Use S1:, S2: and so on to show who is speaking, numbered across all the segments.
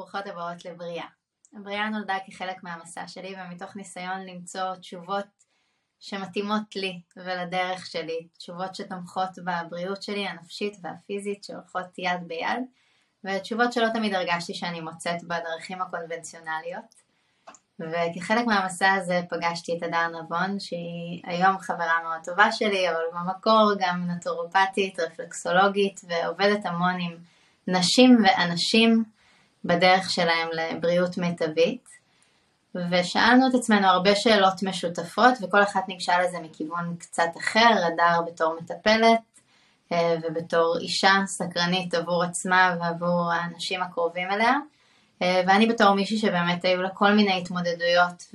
S1: וברוכות הבאות לבריאה. הבריאה נולדה כחלק מהמסע שלי ומתוך ניסיון למצוא תשובות שמתאימות לי ולדרך שלי, תשובות שתומכות בבריאות שלי הנפשית והפיזית שהולכות יד ביד ותשובות שלא תמיד הרגשתי שאני מוצאת בדרכים הקונבנציונליות. וכחלק מהמסע הזה פגשתי את הדר נבון שהיא היום חברה מאוד טובה שלי אבל במקור גם נטורופטית, רפלקסולוגית ועובדת המון עם נשים ואנשים בדרך שלהם לבריאות מיטבית, ושאלנו את עצמנו הרבה שאלות משותפות, וכל אחת ניגשה לזה מכיוון קצת אחר, הדר בתור מטפלת, אה, ובתור אישה סקרנית עבור עצמה ועבור האנשים הקרובים אליה, אה, ואני בתור מישהי שבאמת היו לה כל מיני התמודדויות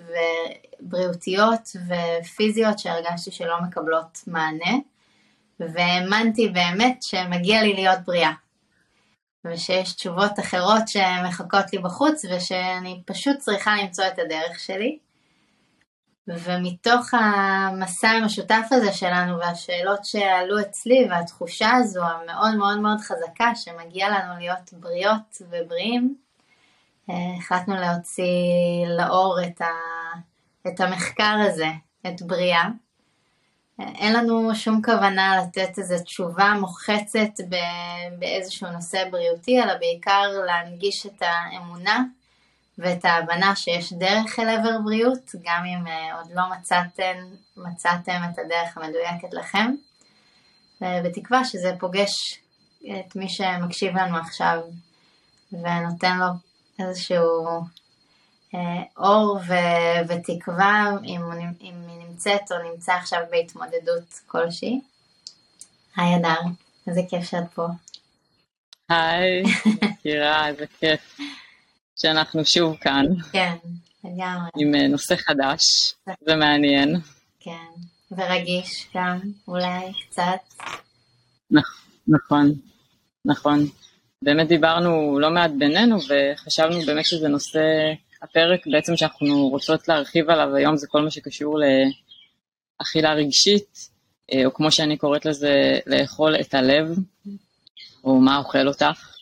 S1: בריאותיות ופיזיות שהרגשתי שלא מקבלות מענה, והאמנתי באמת שמגיע לי להיות בריאה. ושיש תשובות אחרות שמחכות לי בחוץ ושאני פשוט צריכה למצוא את הדרך שלי. ומתוך המסע המשותף הזה שלנו והשאלות שעלו אצלי והתחושה הזו המאוד מאוד מאוד חזקה שמגיע לנו להיות בריאות ובריאים, אה, החלטנו להוציא לאור את, ה, את המחקר הזה, את בריאה. אין לנו שום כוונה לתת איזו תשובה מוחצת באיזשהו נושא בריאותי, אלא בעיקר להנגיש את האמונה ואת ההבנה שיש דרך אל עבר בריאות, גם אם אה, עוד לא מצאתם, מצאתם את הדרך המדויקת לכם, ובתקווה שזה פוגש את מי שמקשיב לנו עכשיו ונותן לו איזשהו אה, אור ו- ותקווה אם, אם היא נמצאת או נמצא עכשיו בהתמודדות כלשהי. היי אדר, איזה כיף שאת פה.
S2: היי, מכירה, איזה כיף שאנחנו שוב כאן.
S1: כן, לגמרי.
S2: עם אה, נושא חדש ומעניין.
S1: כן, ורגיש גם, אולי קצת.
S2: נכון, נכון. באמת דיברנו לא מעט בינינו וחשבנו באמת שזה נושא הפרק בעצם שאנחנו רוצות להרחיב עליו היום זה כל מה שקשור לאכילה רגשית, אה, או כמו שאני קוראת לזה, לאכול את הלב, או מה אוכל אותך.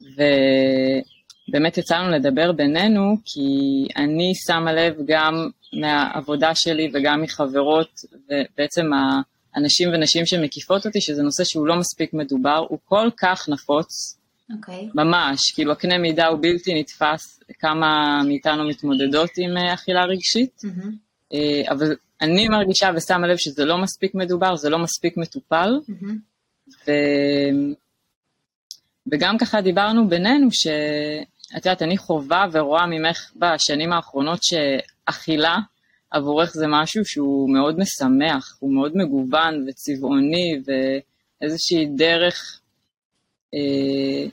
S2: ובאמת יצא לנו לדבר בינינו, כי אני שמה לב גם מהעבודה שלי וגם מחברות, ובעצם האנשים ונשים שמקיפות אותי, שזה נושא שהוא לא מספיק מדובר, הוא כל כך נפוץ,
S1: Okay. אוקיי.
S2: ממש, כאילו הקנה מידה הוא בלתי נתפס כמה מאיתנו מתמודדות עם אה, אכילה רגשית, mm-hmm. אבל אני מרגישה ושמה לב שזה לא מספיק מדובר, זה לא מספיק מטופל, mm-hmm. ו... וגם ככה דיברנו בינינו שאת יודעת, אני חווה ורואה ממך בשנים האחרונות שאכילה עבורך זה משהו שהוא מאוד משמח, הוא מאוד מגוון וצבעוני ואיזושהי דרך אה,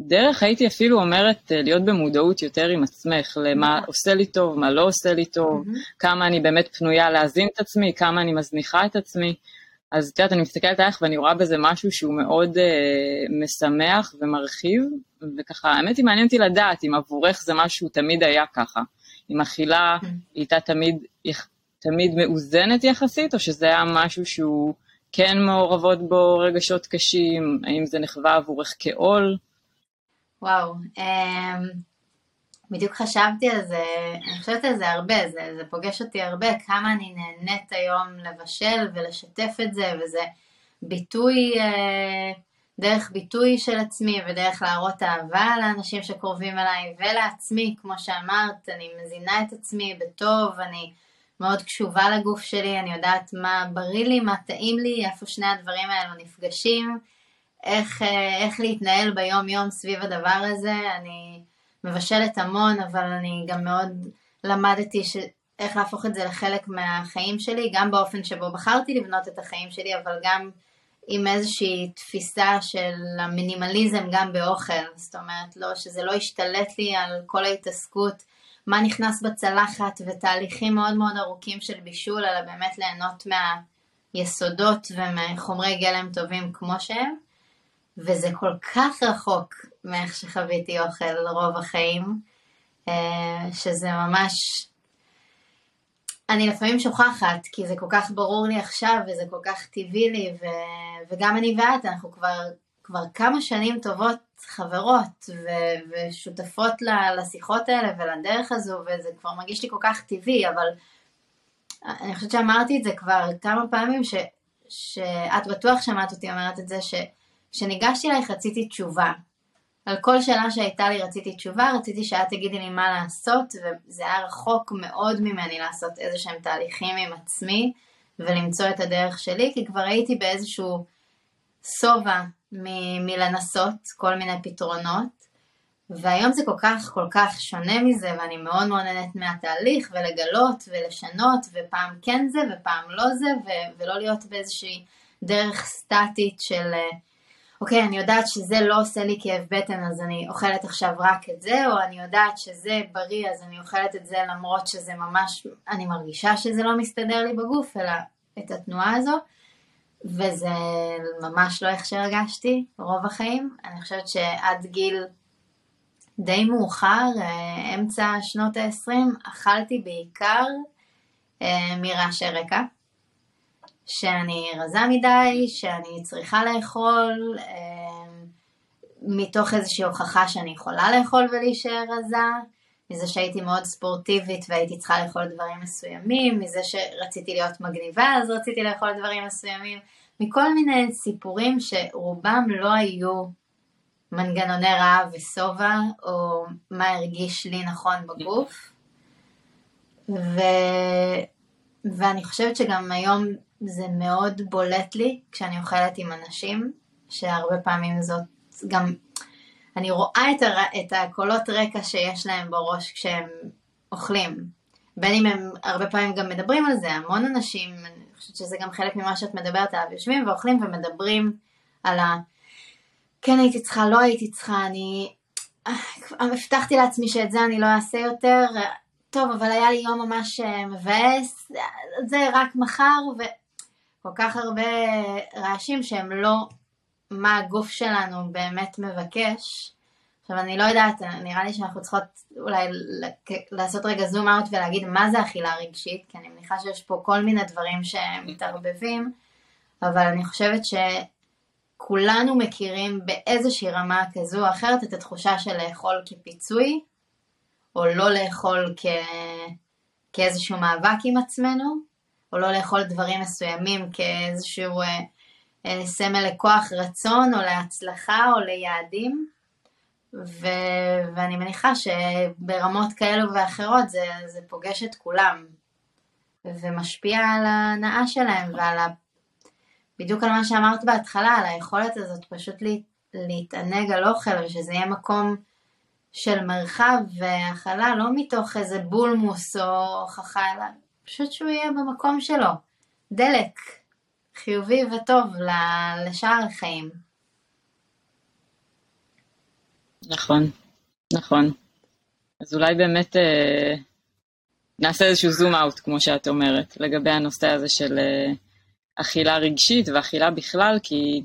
S2: דרך הייתי אפילו אומרת אה, להיות במודעות יותר עם עצמך, למה נכון. עושה לי טוב, מה לא עושה לי טוב. כמה אני באמת פנויה להזין את עצמי, כמה אני מזניחה את עצמי. אז את יודעת, אני מסתכלת עליך ואני רואה בזה משהו שהוא מאוד אה, משמח ומרחיב, וככה, האמת היא מעניין אותי לדעת אם עבורך זה משהו תמיד היה ככה. אם אכילה mm-hmm. הייתה תמיד, תמיד מאוזנת יחסית, או שזה היה משהו שהוא כן מעורבות בו רגשות קשים, האם זה נחווה עבורך כעול?
S1: וואו, um, בדיוק חשבתי על זה, אני חושבת על זה הרבה, זה, זה פוגש אותי הרבה, כמה אני נהנית היום לבשל ולשתף את זה, וזה ביטוי, uh, דרך ביטוי של עצמי ודרך להראות אהבה לאנשים שקרובים אליי ולעצמי, כמו שאמרת, אני מזינה את עצמי בטוב, אני מאוד קשובה לגוף שלי, אני יודעת מה בריא לי, מה טעים לי, איפה שני הדברים האלו נפגשים. איך, אה, איך להתנהל ביום יום סביב הדבר הזה. אני מבשלת המון, אבל אני גם מאוד למדתי ש... איך להפוך את זה לחלק מהחיים שלי, גם באופן שבו בחרתי לבנות את החיים שלי, אבל גם עם איזושהי תפיסה של המינימליזם גם באוכל. זאת אומרת, לא, שזה לא ישתלט לי על כל ההתעסקות, מה נכנס בצלחת ותהליכים מאוד מאוד ארוכים של בישול, אלא באמת ליהנות מהיסודות ומחומרי גלם טובים כמו שהם. וזה כל כך רחוק מאיך שחוויתי אוכל רוב החיים, אה, שזה ממש... אני לפעמים שוכחת, כי זה כל כך ברור לי עכשיו, וזה כל כך טבעי לי, ו... וגם אני ואת, אנחנו כבר כבר כמה שנים טובות חברות ו- ושותפות לשיחות האלה ולדרך הזו, וזה כבר מרגיש לי כל כך טבעי, אבל אני חושבת שאמרתי את זה כבר כמה פעמים, ש- שאת בטוח שמעת אותי אומרת את זה, שכשניגשתי אלייך רציתי תשובה. על כל שאלה שהייתה לי רציתי תשובה, רציתי שאת תגידי לי מה לעשות, וזה היה רחוק מאוד ממני לעשות איזה שהם תהליכים עם עצמי, ולמצוא את הדרך שלי, כי כבר הייתי באיזשהו שובע מ- מלנסות כל מיני פתרונות, והיום זה כל כך כל כך שונה מזה, ואני מאוד מאוד נהנית מהתהליך, ולגלות ולשנות, ופעם כן זה ופעם לא זה, ו- ולא להיות באיזושהי דרך סטטית של... אוקיי, אני יודעת שזה לא עושה לי כאב בטן, אז אני אוכלת עכשיו רק את זה, או אני יודעת שזה בריא, אז אני אוכלת את זה למרות שזה ממש, אני מרגישה שזה לא מסתדר לי בגוף, אלא את התנועה הזו, וזה ממש לא איך שהרגשתי רוב החיים. אני חושבת שעד גיל די מאוחר, אה, אמצע שנות ה-20, אכלתי בעיקר אה, מרעשי רקע. שאני רזה מדי, שאני צריכה לאכול, אה, מתוך איזושהי הוכחה שאני יכולה לאכול ולהישאר רזה, מזה שהייתי מאוד ספורטיבית והייתי צריכה לאכול דברים מסוימים, מזה שרציתי להיות מגניבה אז רציתי לאכול דברים מסוימים, מכל מיני סיפורים שרובם לא היו מנגנוני רעב ושובע, או מה הרגיש לי נכון בגוף. ו... ואני חושבת שגם היום זה מאוד בולט לי כשאני אוכלת עם אנשים, שהרבה פעמים זאת גם, אני רואה את, הר... את הקולות רקע שיש להם בראש כשהם אוכלים. בין אם הם הרבה פעמים גם מדברים על זה, המון אנשים, אני חושבת שזה גם חלק ממה שאת מדברת עליו, יושבים ואוכלים ומדברים על ה... כן הייתי צריכה, לא הייתי צריכה, אני... הבטחתי לעצמי שאת זה אני לא אעשה יותר, טוב, אבל היה לי יום ממש אה, מבאס, זה רק מחר, וכל כך הרבה רעשים שהם לא מה הגוף שלנו באמת מבקש. עכשיו, אני לא יודעת, נראה לי שאנחנו צריכות אולי לעשות רגע זום אאוט ולהגיד מה זה אכילה רגשית, כי אני מניחה שיש פה כל מיני דברים שמתערבבים, אבל אני חושבת שכולנו מכירים באיזושהי רמה כזו או אחרת את התחושה של לאכול כפיצוי, או לא לאכול כ... כאיזשהו מאבק עם עצמנו, או לא לאכול דברים מסוימים כאיזשהו אה, אה, סמל לכוח רצון, או להצלחה, או ליעדים. ו... ואני מניחה שברמות כאלו ואחרות זה, זה פוגש את כולם, ומשפיע על ההנאה שלהם ועל ה... בדיוק על מה שאמרת בהתחלה, על היכולת הזאת פשוט להתענג על אוכל, ושזה יהיה מקום של מרחב והכלה, לא מתוך איזה בולמוס או הוכחה, אלא פשוט שהוא יהיה במקום שלו. דלק חיובי וטוב לשאר החיים.
S2: נכון, נכון. אז אולי באמת אה, נעשה איזשהו זום אאוט, כמו שאת אומרת, לגבי הנושא הזה של אה, אכילה רגשית ואכילה בכלל, כי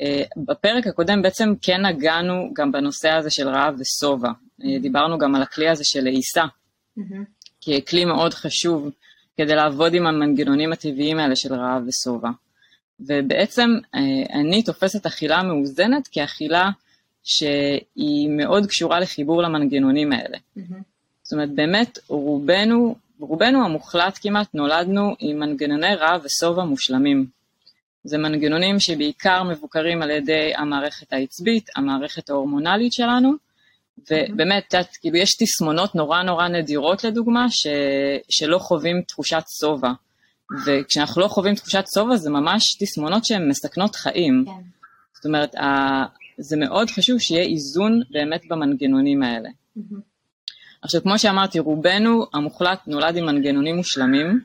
S2: אה, בפרק הקודם בעצם כן נגענו גם בנושא הזה של רעב ושובע. אה, דיברנו גם על הכלי הזה של לעיסה, mm-hmm. ככלי מאוד חשוב כדי לעבוד עם המנגנונים הטבעיים האלה של רעב ושובע. ובעצם אה, אני תופסת אכילה מאוזנת כאכילה שהיא מאוד קשורה לחיבור למנגנונים האלה. Mm-hmm. זאת אומרת, באמת רובנו, רובנו המוחלט כמעט נולדנו עם מנגנוני רעב ושובע מושלמים. זה מנגנונים שבעיקר מבוקרים על ידי המערכת העצבית, המערכת ההורמונלית שלנו, ובאמת, כאילו יש תסמונות נורא נורא נדירות לדוגמה, ש, שלא חווים תחושת שובע. וכשאנחנו לא חווים תחושת שובע זה ממש תסמונות שהן מסכנות חיים. כן. זאת אומרת, ה, זה מאוד חשוב שיהיה איזון באמת במנגנונים האלה. Mm-hmm. עכשיו, כמו שאמרתי, רובנו המוחלט נולד עם מנגנונים מושלמים.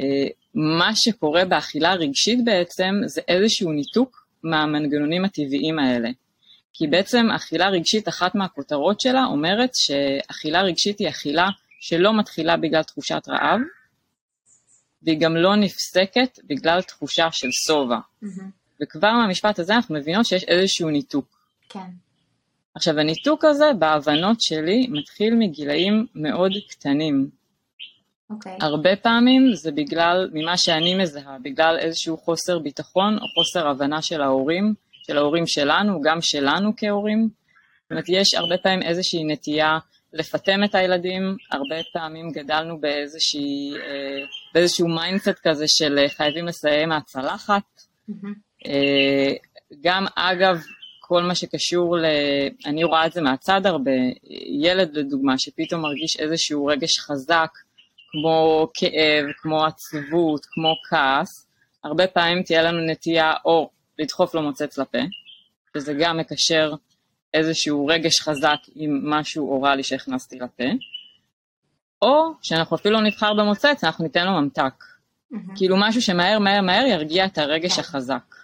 S2: אה, מה שקורה באכילה רגשית בעצם זה איזשהו ניתוק מהמנגנונים הטבעיים האלה. כי בעצם אכילה רגשית, אחת מהכותרות שלה אומרת שאכילה רגשית היא אכילה שלא מתחילה בגלל תחושת רעב, והיא גם לא נפסקת בגלל תחושה של שובע. Mm-hmm. וכבר מהמשפט הזה אנחנו מבינות שיש איזשהו ניתוק.
S1: כן.
S2: עכשיו, הניתוק הזה, בהבנות שלי, מתחיל מגילאים מאוד קטנים.
S1: Okay. אוקיי.
S2: הרבה פעמים זה בגלל, ממה שאני מזהה, בגלל איזשהו חוסר ביטחון או חוסר הבנה של ההורים, של ההורים שלנו, גם שלנו כהורים. זאת אומרת, יש הרבה פעמים איזושהי נטייה לפטם את הילדים, הרבה פעמים גדלנו באיזושהי, אה, באיזשהו mindset כזה של אה, חייבים לסיים מהצלחת. Mm-hmm. גם אגב, כל מה שקשור ל... אני רואה את זה מהצד הרבה, ילד לדוגמה, שפתאום מרגיש איזשהו רגש חזק, כמו כאב, כמו עצבות, כמו כעס, הרבה פעמים תהיה לנו נטייה או לדחוף לו מוצץ לפה, וזה גם מקשר איזשהו רגש חזק עם משהו אוראלי שהכנסתי לפה, או שאנחנו אפילו נבחר במוצץ, אנחנו ניתן לו ממתק. Mm-hmm. כאילו משהו שמהר מהר מהר ירגיע את הרגש. החזק.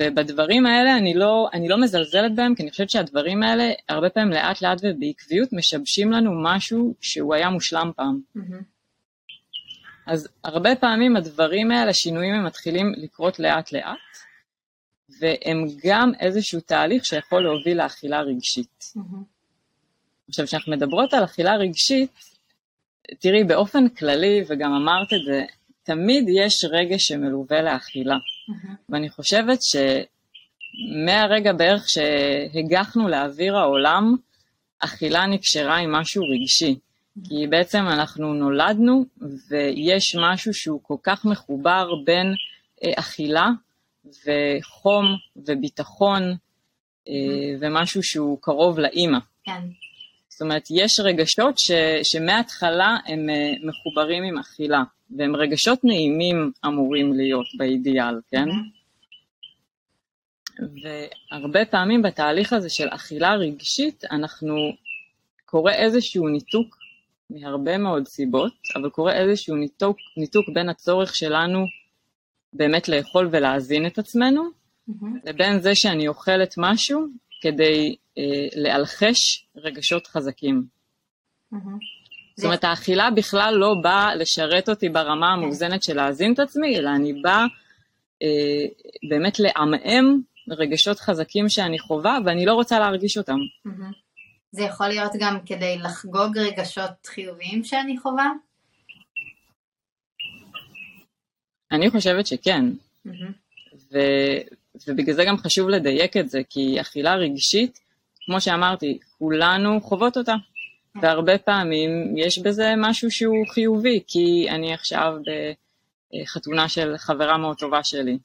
S2: ובדברים האלה אני לא, אני לא מזלזלת בהם, כי אני חושבת שהדברים האלה, הרבה פעמים לאט לאט ובעקביות, משבשים לנו משהו שהוא היה מושלם פעם. Mm-hmm. אז הרבה פעמים הדברים האלה, השינויים הם מתחילים לקרות לאט לאט, והם גם איזשהו תהליך שיכול להוביל לאכילה רגשית. Mm-hmm. עכשיו, כשאנחנו מדברות על אכילה רגשית, תראי, באופן כללי, וגם אמרת את זה, תמיד יש רגש שמלווה לאכילה. Mm-hmm. ואני חושבת שמהרגע בערך שהגחנו לאוויר העולם, אכילה נקשרה עם משהו רגשי. Mm-hmm. כי בעצם אנחנו נולדנו, ויש משהו שהוא כל כך מחובר בין אה, אכילה וחום וביטחון, mm-hmm. ומשהו שהוא קרוב לאימא. כן. זאת אומרת, יש רגשות ש, שמההתחלה הם אה, מחוברים עם אכילה, והם רגשות נעימים אמורים להיות באידיאל, כן? והרבה פעמים בתהליך הזה של אכילה רגשית, אנחנו, קורה איזשהו ניתוק מהרבה מאוד סיבות, אבל קורה איזשהו ניתוק, ניתוק בין הצורך שלנו באמת לאכול ולהזין את עצמנו, mm-hmm. לבין זה שאני אוכלת משהו כדי אה, לאלחש רגשות חזקים. Mm-hmm. זאת אומרת, האכילה בכלל לא באה לשרת אותי ברמה. המאוזנת של להזין את עצמי, אלא אני באה אה, באמת לעמעם רגשות חזקים שאני חווה, ואני לא רוצה להרגיש אותם. Mm-hmm.
S1: זה יכול להיות גם כדי לחגוג רגשות חיוביים שאני חווה?
S2: אני חושבת שכן. Mm-hmm. ו, ובגלל זה גם חשוב לדייק את זה, כי אכילה רגשית, כמו שאמרתי, כולנו חוות אותה. Mm-hmm. והרבה פעמים יש בזה משהו שהוא חיובי, כי אני עכשיו בחתונה של חברה מאוד טובה שלי,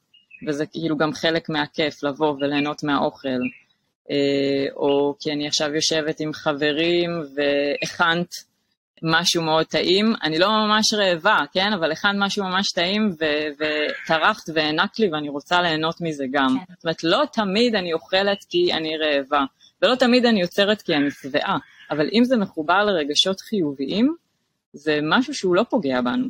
S2: וזה כאילו גם חלק מהכיף לבוא וליהנות מהאוכל. אה, או כי אני עכשיו יושבת עם חברים והכנת משהו מאוד טעים, אני לא ממש רעבה, כן? אבל הכנת משהו ממש טעים וטרחת והענקת לי ואני רוצה ליהנות מזה גם. כן. זאת אומרת, לא תמיד אני אוכלת כי אני רעבה, ולא תמיד אני יוצרת כי אני שבעה, אבל אם זה מחובר לרגשות חיוביים, זה משהו שהוא לא פוגע בנו.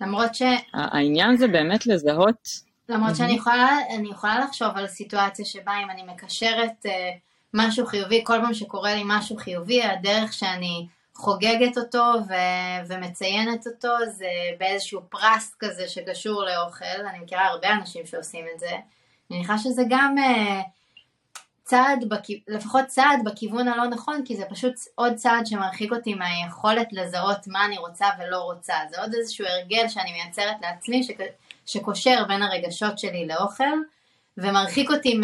S1: למרות ש...
S2: העניין זה באמת לזהות
S1: למרות שאני יכולה, יכולה לחשוב על סיטואציה שבה אם אני מקשרת uh, משהו חיובי, כל פעם שקורה לי משהו חיובי, הדרך שאני חוגגת אותו ו- ומציינת אותו זה באיזשהו פרס כזה שקשור לאוכל, אני מכירה הרבה אנשים שעושים את זה, אני מניחה שזה גם uh, צעד, בכ- לפחות צעד בכיוון הלא נכון, כי זה פשוט עוד צעד שמרחיק אותי מהיכולת לזהות מה אני רוצה ולא רוצה, זה עוד איזשהו הרגל שאני מייצרת לעצמי, שכ- שקושר בין הרגשות שלי לאוכל, ומרחיק אותי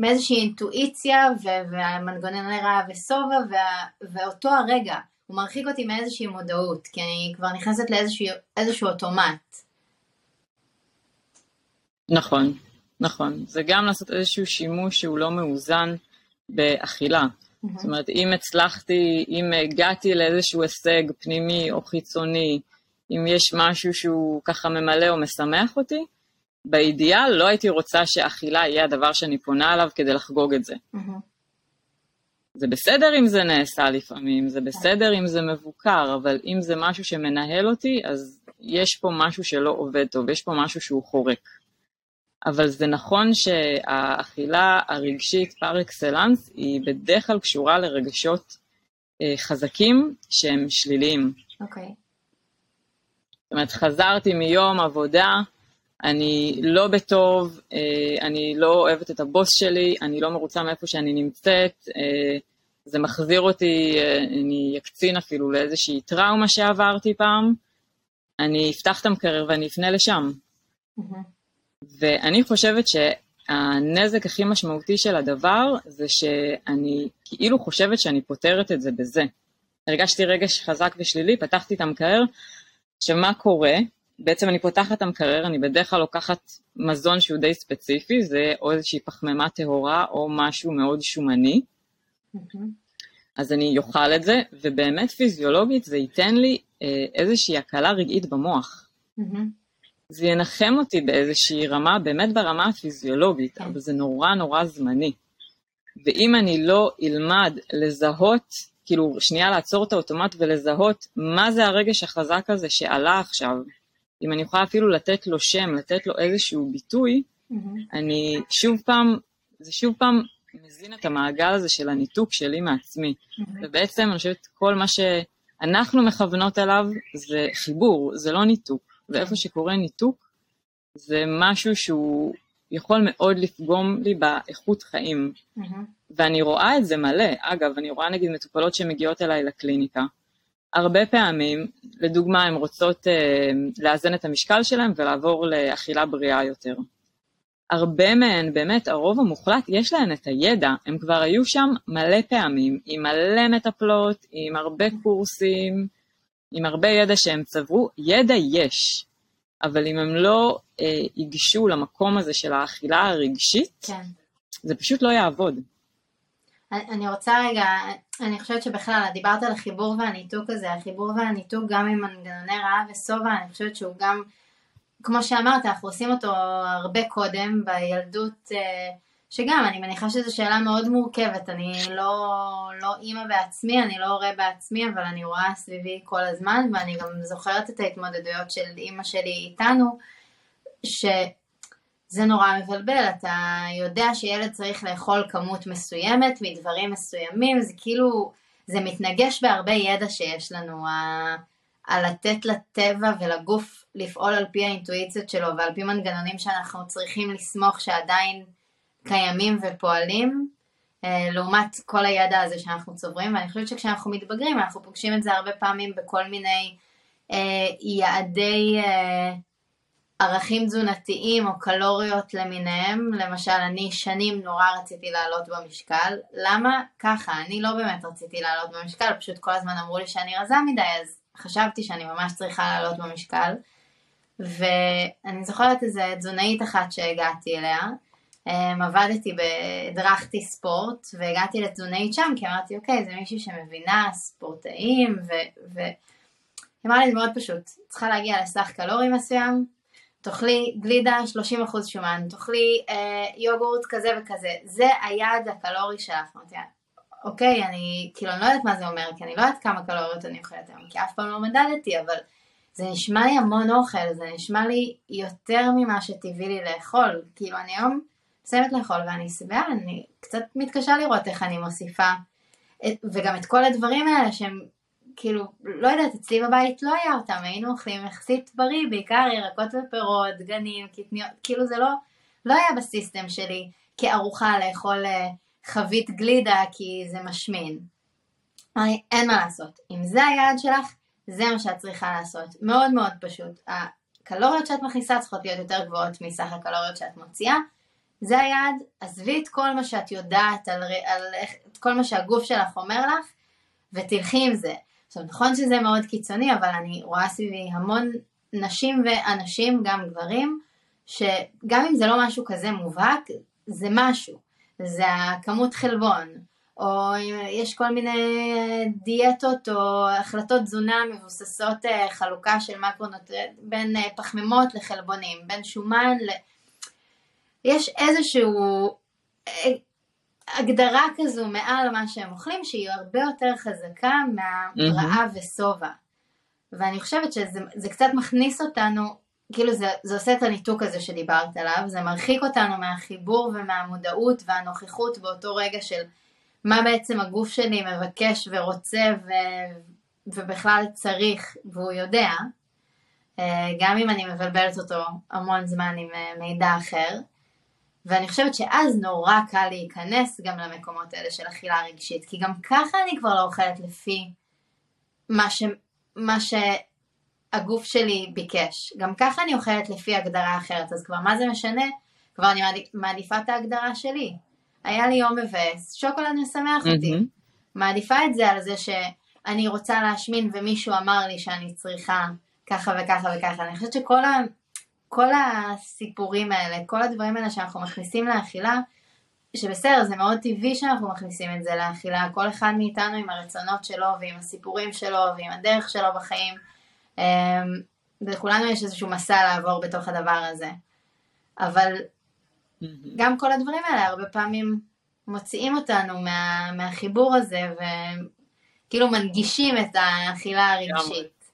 S1: מאיזושהי אינטואיציה ומנגנוני רעב ושובע, ואותו הרגע, הוא מרחיק אותי מאיזושהי מודעות, כי אני כבר נכנסת לאיזשהו אוטומט.
S2: נכון, נכון. זה גם לעשות איזשהו שימוש שהוא לא מאוזן באכילה. Mm-hmm. זאת אומרת, אם הצלחתי, אם הגעתי לאיזשהו הישג פנימי או חיצוני, אם יש משהו שהוא ככה ממלא או משמח אותי, באידיאל לא הייתי רוצה שאכילה יהיה הדבר שאני פונה אליו כדי לחגוג את זה. זה בסדר אם זה נעשה לפעמים, זה בסדר אם זה מבוקר, אבל אם זה משהו שמנהל אותי, אז יש פה משהו שלא עובד טוב, יש פה משהו שהוא חורק. אבל זה נכון שהאכילה הרגשית פר אקסלנס היא בדרך כלל קשורה לרגשות אה, חזקים שהם שליליים. אוקיי. Okay. זאת אומרת, חזרתי מיום עבודה, אני לא בטוב, אה, אני לא אוהבת את הבוס שלי, אני לא מרוצה מאיפה שאני נמצאת, אה, זה מחזיר אותי, אה, אני אקצין אפילו לאיזושהי טראומה שעברתי פעם, אני אפתח את המקרר ואני אפנה לשם. Mm-hmm. ואני חושבת הנזק הכי משמעותי של הדבר זה שאני כאילו חושבת שאני פותרת את זה בזה. הרגשתי רגש חזק ושלילי, פתחתי את המקרר, עכשיו מה קורה? בעצם אני פותחת את המקרר, אני בדרך כלל לוקחת מזון שהוא די ספציפי, זה או איזושהי פחמימה טהורה או משהו מאוד שומני. Mm-hmm. אז אני אוכל את זה, ובאמת פיזיולוגית זה ייתן לי אה, איזושהי הקלה רגעית במוח. Mm-hmm. זה ינחם אותי באיזושהי רמה, באמת ברמה הפיזיולוגית, כן. אבל זה נורא נורא זמני. ואם אני לא אלמד לזהות, כאילו שנייה לעצור את האוטומט ולזהות מה זה הרגש החזק הזה שעלה עכשיו, אם אני יכולה אפילו לתת לו שם, לתת לו איזשהו ביטוי, mm-hmm. אני שוב פעם, זה שוב פעם מזין את המעגל הזה של הניתוק שלי מעצמי. Mm-hmm. ובעצם אני חושבת כל מה שאנחנו מכוונות אליו זה חיבור, זה לא ניתוק. ואיפה שקורה ניתוק, זה משהו שהוא יכול מאוד לפגום לי באיכות חיים. Mm-hmm. ואני רואה את זה מלא. אגב, אני רואה נגיד מטופלות שמגיעות אליי לקליניקה. הרבה פעמים, לדוגמה, הן רוצות אה, לאזן את המשקל שלהן ולעבור לאכילה בריאה יותר. הרבה מהן, באמת, הרוב המוחלט, יש להן את הידע, הם כבר היו שם מלא פעמים, עם מלא מטפלות, עם הרבה קורסים, עם הרבה ידע שהם צברו, ידע יש, אבל אם הם לא אה, ייגשו למקום הזה של האכילה הרגשית, כן. זה פשוט לא יעבוד.
S1: אני רוצה רגע, אני חושבת שבכלל, דיברת על החיבור והניתוק הזה, החיבור והניתוק גם עם מנגנוני רעב ושובע, אני חושבת שהוא גם, כמו שאמרת, אנחנו עושים אותו הרבה קודם, בילדות, אה, שגם, אני מניחה שזו שאלה מאוד מורכבת, אני לא, לא אימא בעצמי, אני לא הורה בעצמי, אבל אני רואה סביבי כל הזמן, ואני גם זוכרת את ההתמודדויות של אימא שלי איתנו, שזה נורא מבלבל, אתה יודע שילד צריך לאכול כמות מסוימת מדברים מסוימים, זה כאילו, זה מתנגש בהרבה ידע שיש לנו, על לתת לטבע ולגוף לפעול על פי האינטואיציות שלו ועל פי מנגנונים שאנחנו צריכים לסמוך שעדיין קיימים ופועלים, אה, לעומת כל הידע הזה שאנחנו צוברים, ואני חושבת שכשאנחנו מתבגרים אנחנו פוגשים את זה הרבה פעמים בכל מיני אה, יעדי אה, ערכים תזונתיים או קלוריות למיניהם, למשל אני שנים נורא רציתי לעלות במשקל, למה? ככה, אני לא באמת רציתי לעלות במשקל, פשוט כל הזמן אמרו לי שאני רזה מדי, אז חשבתי שאני ממש צריכה לעלות במשקל, ואני זוכרת איזה תזונאית אחת שהגעתי אליה, Um, עבדתי, הדרכתי ספורט והגעתי לתזונאית שם כי אמרתי אוקיי זה מישהי שמבינה ספורטאים והיא אמרה לי זה מאוד פשוט, צריכה להגיע לסך קלורי מסוים, תאכלי גלידה 30% שומן, תאכלי אה, יוגורט כזה וכזה, זה היעד הקלורי שלך, אמרתי אוקיי אני כאילו אני לא יודעת מה זה אומר כי אני לא יודעת כמה קלוריות אני אוכלת היום כי אף פעם לא מדדתי אבל זה נשמע לי המון אוכל, זה נשמע לי יותר ממה שטבעי לי לאכול, כאילו אני היום מסיימת לאכול ואני שבעה, אני קצת מתקשה לראות איך אני מוסיפה, וגם את כל הדברים האלה שהם כאילו, לא יודעת, אצלי בבית לא היה אותם, היינו אוכלים יחסית בריא, בעיקר ירקות ופירות, דגנים, קטניות, כאילו זה לא, לא היה בסיסטם שלי כארוחה לאכול אה, חבית גלידה כי זה משמין. אין מה לעשות, אם זה היעד שלך, זה מה שאת צריכה לעשות, מאוד מאוד פשוט. הקלוריות שאת מכניסה צריכות להיות יותר גבוהות מסך הקלוריות שאת מוציאה, זה היעד, עזבי את כל מה שאת יודעת, על, על את כל מה שהגוף שלך אומר לך, ותלכי עם זה. עכשיו נכון שזה מאוד קיצוני, אבל אני רואה סביבי המון נשים ואנשים, גם גברים, שגם אם זה לא משהו כזה מובהק, זה משהו. זה הכמות חלבון, או יש כל מיני דיאטות או החלטות תזונה מבוססות אה, חלוקה של מקרונוטריאנט בין אה, פחמימות לחלבונים, בין שומן ל... יש איזשהו אה, הגדרה כזו מעל מה שהם אוכלים שהיא הרבה יותר חזקה מהרעב ושובע. ואני חושבת שזה קצת מכניס אותנו, כאילו זה, זה עושה את הניתוק הזה שדיברת עליו, זה מרחיק אותנו מהחיבור ומהמודעות והנוכחות באותו רגע של מה בעצם הגוף שלי מבקש ורוצה ו, ובכלל צריך והוא יודע, אה, גם אם אני מבלבלת אותו המון זמן עם אה, מידע אחר. ואני חושבת שאז נורא קל להיכנס גם למקומות האלה של אכילה רגשית, כי גם ככה אני כבר לא אוכלת לפי מה, ש... מה שהגוף שלי ביקש. גם ככה אני אוכלת לפי הגדרה אחרת, אז כבר מה זה משנה? כבר אני מעדיפה את ההגדרה שלי. היה לי יום מבאס, שוקולד משמח אותי. Mm-hmm. מעדיפה את זה על זה שאני רוצה להשמין ומישהו אמר לי שאני צריכה ככה וככה וככה. אני חושבת שכל ה... כל הסיפורים האלה, כל הדברים האלה שאנחנו מכניסים לאכילה, שבסדר, זה מאוד טבעי שאנחנו מכניסים את זה לאכילה, כל אחד מאיתנו עם הרצונות שלו ועם הסיפורים שלו ועם הדרך שלו בחיים, אמ, ולכולנו יש איזשהו מסע לעבור בתוך הדבר הזה. אבל גם כל הדברים האלה הרבה פעמים מוציאים אותנו מה, מהחיבור הזה וכאילו מנגישים את האכילה הרגשית.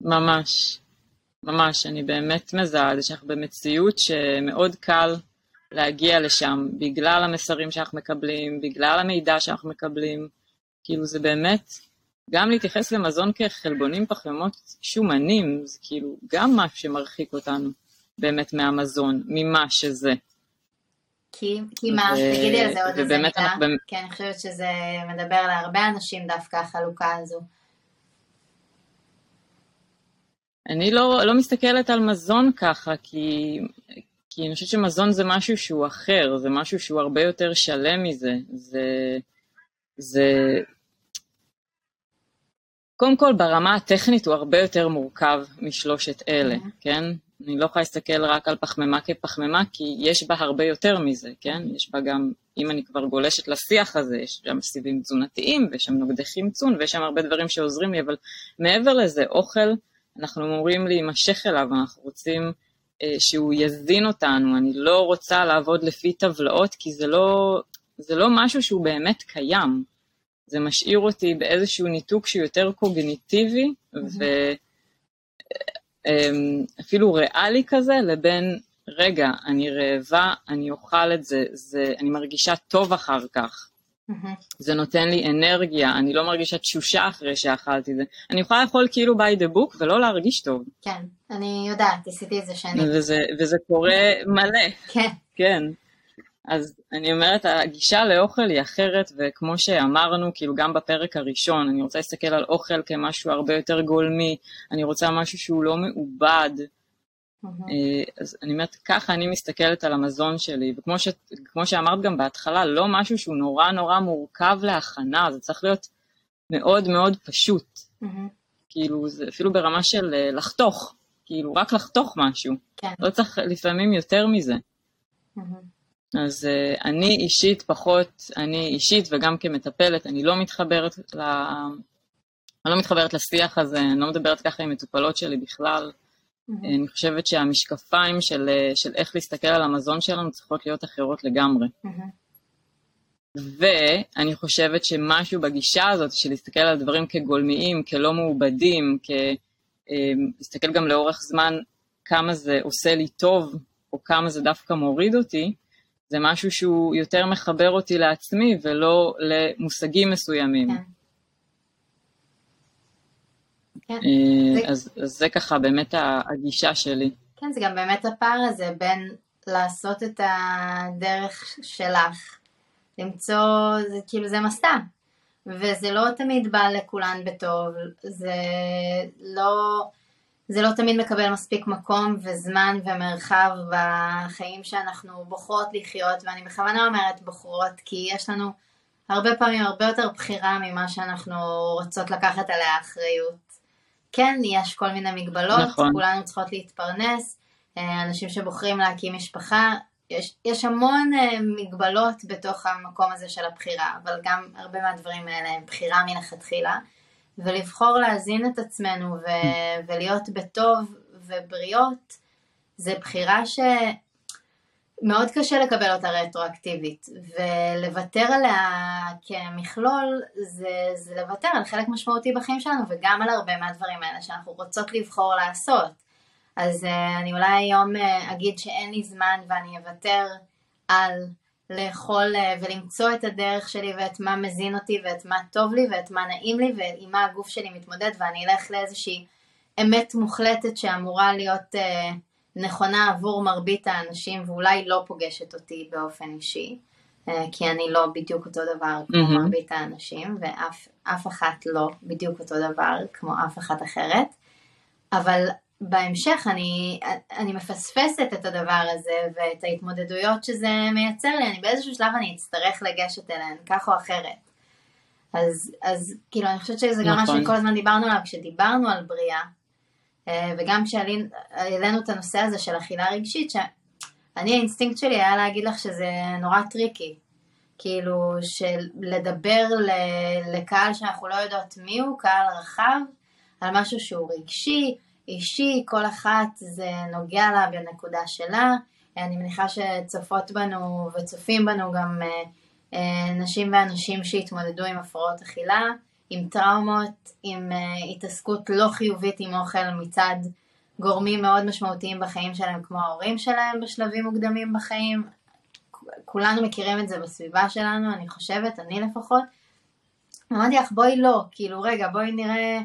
S2: ממש, ממש, אני באמת מזהה את זה שאנחנו במציאות שמאוד קל להגיע לשם בגלל המסרים שאנחנו מקבלים, בגלל המידע שאנחנו מקבלים, כאילו זה באמת, גם להתייחס למזון כחלבונים פחמימות שומנים, זה כאילו גם משהו שמרחיק אותנו באמת מהמזון, ממה שזה.
S1: כי, כי מה, תגידי על זה עוד איזה מילה, אנחנו... כי אני חושבת שזה מדבר להרבה אנשים דווקא החלוקה הזו.
S2: אני לא, לא מסתכלת על מזון ככה, כי, כי אני חושבת שמזון זה משהו שהוא אחר, זה משהו שהוא הרבה יותר שלם מזה. זה... זה... קודם כל, ברמה הטכנית הוא הרבה יותר מורכב משלושת אלה, mm-hmm. כן? אני לא יכולה להסתכל רק על פחמימה כפחמימה, כי יש בה הרבה יותר מזה, כן? יש בה גם, אם אני כבר גולשת לשיח הזה, יש שם סיבים תזונתיים, ויש שם נוגדי חמצון, ויש שם הרבה דברים שעוזרים לי, אבל מעבר לזה, אוכל, אנחנו אמורים להימשך אליו, אנחנו רוצים אה, שהוא יזין אותנו, אני לא רוצה לעבוד לפי טבלאות, כי זה לא, זה לא משהו שהוא באמת קיים. זה משאיר אותי באיזשהו ניתוק שהוא יותר קוגניטיבי, mm-hmm. ואפילו ריאלי כזה, לבין, רגע, אני רעבה, אני אוכל את זה, זה אני מרגישה טוב אחר כך. Mm-hmm. זה נותן לי אנרגיה, אני לא מרגישה תשושה אחרי שאכלתי זה. אני יכולה לאכול כאילו by the book ולא להרגיש טוב.
S1: כן, אני יודעת, עשיתי את זה שנים.
S2: וזה, וזה קורה מלא.
S1: כן.
S2: כן. אז אני אומרת, הגישה לאוכל היא אחרת, וכמו שאמרנו, כאילו גם בפרק הראשון, אני רוצה להסתכל על אוכל כמשהו הרבה יותר גולמי, אני רוצה משהו שהוא לא מעובד. אה, אז אני אומרת, ככה אני מסתכלת על המזון שלי, וכמו ש, שאמרת גם בהתחלה, לא משהו שהוא נורא נורא מורכב להכנה, זה צריך להיות מאוד מאוד פשוט. כאילו, זה אפילו ברמה של אה, לחתוך, כאילו, רק לחתוך משהו. כן. לא צריך לפעמים יותר מזה. אז uh, אני אישית פחות, אני אישית וגם כמטפלת, אני לא מתחברת ל... אני לא מתחברת לשיח הזה, אני לא מדברת ככה עם מטופלות שלי בכלל. Mm-hmm. אני חושבת שהמשקפיים של, אה, של איך להסתכל על המזון שלנו צריכות להיות אחרות לגמרי. Mm-hmm. ואני חושבת שמשהו בגישה הזאת של להסתכל על דברים כגולמיים, כלא מעובדים, כ... אה, להסתכל גם לאורך זמן כמה זה עושה לי טוב, או כמה זה דווקא מוריד אותי, זה משהו שהוא יותר מחבר אותי לעצמי ולא למושגים מסוימים. כן. כן. אה, אז, אז זה ככה באמת הגישה שלי.
S1: כן, זה גם באמת הפער הזה בין לעשות את הדרך שלך, למצוא, זה כאילו זה מסע, וזה לא תמיד בא לכולן בטוב, זה לא, זה לא תמיד מקבל מספיק מקום וזמן ומרחב בחיים שאנחנו בוחרות לחיות, ואני בכוונה אומרת בוחרות, כי יש לנו הרבה פעמים הרבה יותר בחירה ממה שאנחנו רוצות לקחת עליה אחריות. כן, יש כל מיני מגבלות, נכון. כולנו צריכות להתפרנס, אה, אנשים שבוחרים להקים משפחה, יש, יש המון אה, מגבלות בתוך המקום הזה של הבחירה, אבל גם הרבה מהדברים האלה הם בחירה מלכתחילה, ולבחור להזין את עצמנו ו- ולהיות בטוב ובריאות, זה בחירה ש... מאוד קשה לקבל אותה רטרואקטיבית, ולוותר עליה כמכלול זה, זה לוותר על חלק משמעותי בחיים שלנו וגם על הרבה מהדברים האלה שאנחנו רוצות לבחור לעשות. אז uh, אני אולי היום uh, אגיד שאין לי זמן ואני אוותר על לאכול uh, ולמצוא את הדרך שלי ואת מה מזין אותי ואת מה טוב לי ואת מה נעים לי ועם מה הגוף שלי מתמודד ואני אלך לאיזושהי אמת מוחלטת שאמורה להיות... Uh, נכונה עבור מרבית האנשים ואולי לא פוגשת אותי באופן אישי, אה, כי אני לא בדיוק אותו דבר כמו mm-hmm. מרבית האנשים, ואף אחת לא בדיוק אותו דבר כמו אף אחת אחרת, אבל בהמשך אני, אני מפספסת את הדבר הזה ואת ההתמודדויות שזה מייצר לי, אני באיזשהו שלב אני אצטרך לגשת אליהן, כך או אחרת. אז, אז כאילו אני חושבת שזה גם נכון. מה שכל הזמן דיברנו עליו כשדיברנו על בריאה, אה, וגם כשהעלינו את הנושא הזה של אכילה רגשית, שאני האינסטינקט שלי היה להגיד לך שזה נורא tricky, כאילו של לדבר לקהל שאנחנו לא יודעות מי הוא, קהל רחב, על משהו שהוא רגשי, אישי, כל אחת זה נוגע לה בנקודה שלה. אני מניחה שצופות בנו וצופים בנו גם אה, אה, נשים ואנשים שהתמודדו עם הפרעות אכילה, עם טראומות, עם אה, התעסקות לא חיובית עם אוכל מצד גורמים מאוד משמעותיים בחיים שלהם, כמו ההורים שלהם בשלבים מוקדמים בחיים. כולנו מכירים את זה בסביבה שלנו, אני חושבת, אני לפחות. אמרתי לך, בואי לא, כאילו, רגע, בואי נראה...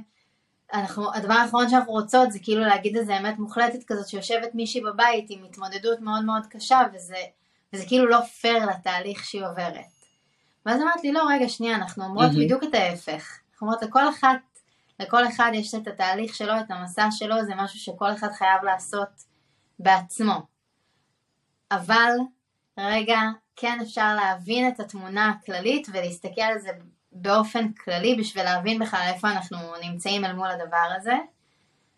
S1: אנחנו, הדבר האחרון שאנחנו רוצות זה כאילו להגיד איזה אמת מוחלטת כזאת שיושבת מישהי בבית עם התמודדות מאוד מאוד קשה וזה, וזה כאילו לא פייר לתהליך שהיא עוברת. ואז אמרת לי, לא, רגע, שנייה, אנחנו אומרות mm-hmm. בדיוק את ההפך. אנחנו אומרות, לכל אחת, לכל אחד יש את התהליך שלו, את המסע שלו, זה משהו שכל אחד חייב לעשות בעצמו. אבל, רגע, כן אפשר להבין את התמונה הכללית ולהסתכל על זה באופן כללי בשביל להבין בכלל איפה אנחנו נמצאים אל מול הדבר הזה,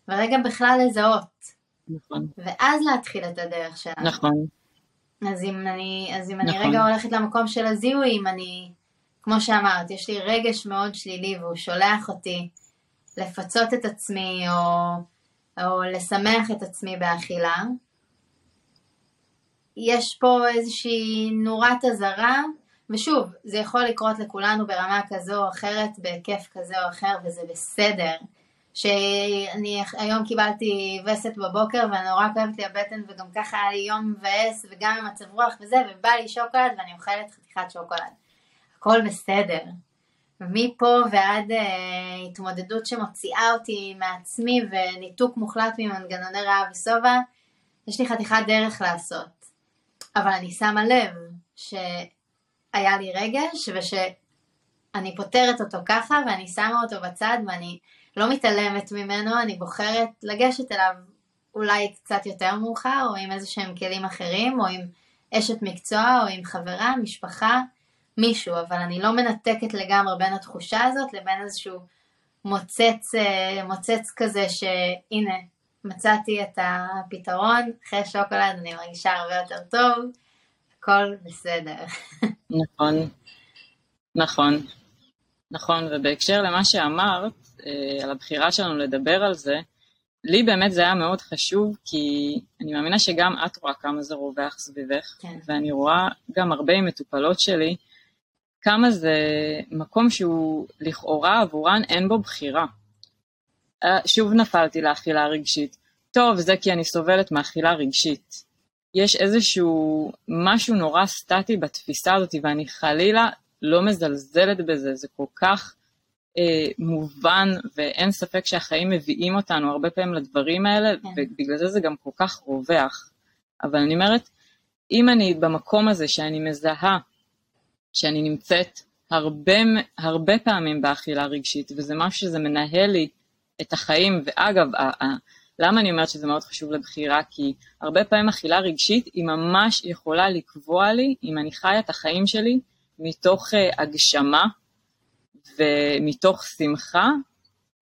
S1: ורגע בכלל לזהות. נכון. ואז להתחיל את הדרך שלנו.
S2: נכון.
S1: אז אם אני, אז אם נכון. אני רגע הולכת למקום של הזיהוי, אם אני, כמו שאמרת, יש לי רגש מאוד שלילי והוא שולח אותי לפצות את עצמי או, או לשמח את עצמי באכילה, יש פה איזושהי נורת אזהרה ושוב, זה יכול לקרות לכולנו ברמה כזו או אחרת, בהיקף כזה או אחר, וזה בסדר. שאני היום קיבלתי וסת בבוקר ונורא כואבת לי הבטן וגם ככה היה לי יום מבאס וגם עם מצב רוח וזה ובא לי שוקולד ואני אוכלת חתיכת שוקולד. הכל בסדר. ומפה ועד אה, התמודדות שמוציאה אותי מעצמי וניתוק מוחלט ממנגנוני רעב ושובע, יש לי חתיכת דרך לעשות. אבל אני שמה לב ש... היה לי רגש ושאני פותרת אותו ככה ואני שמה אותו בצד ואני לא מתעלמת ממנו, אני בוחרת לגשת אליו אולי קצת יותר מאוחר או עם איזה שהם כלים אחרים או עם אשת מקצוע או עם חברה, משפחה, מישהו, אבל אני לא מנתקת לגמרי בין התחושה הזאת לבין איזשהו מוצץ, אה, מוצץ כזה שהנה, מצאתי את הפתרון, אחרי שוקולד אני מרגישה הרבה יותר טוב, הכל בסדר.
S2: נכון, נכון, נכון, ובהקשר למה שאמרת, על הבחירה שלנו לדבר על זה, לי באמת זה היה מאוד חשוב, כי אני מאמינה שגם את רואה כמה זה רווח סביבך, כן. ואני רואה גם הרבה עם מטופלות שלי, כמה זה מקום שהוא לכאורה עבורן אין בו בחירה. אה, שוב נפלתי לאכילה רגשית. טוב, זה כי אני סובלת מאכילה רגשית. יש איזשהו משהו נורא סטטי בתפיסה הזאת, ואני חלילה לא מזלזלת בזה, זה כל כך אה, מובן, ואין ספק שהחיים מביאים אותנו הרבה פעמים לדברים האלה, כן. ובגלל זה זה גם כל כך רווח. אבל אני אומרת, אם אני במקום הזה שאני מזהה שאני נמצאת הרבה, הרבה פעמים באכילה רגשית, וזה משהו שזה מנהל לי את החיים, ואגב, למה אני אומרת שזה מאוד חשוב לבחירה? כי הרבה פעמים אכילה רגשית היא ממש יכולה לקבוע לי אם אני חיה את החיים שלי מתוך uh, הגשמה ומתוך שמחה,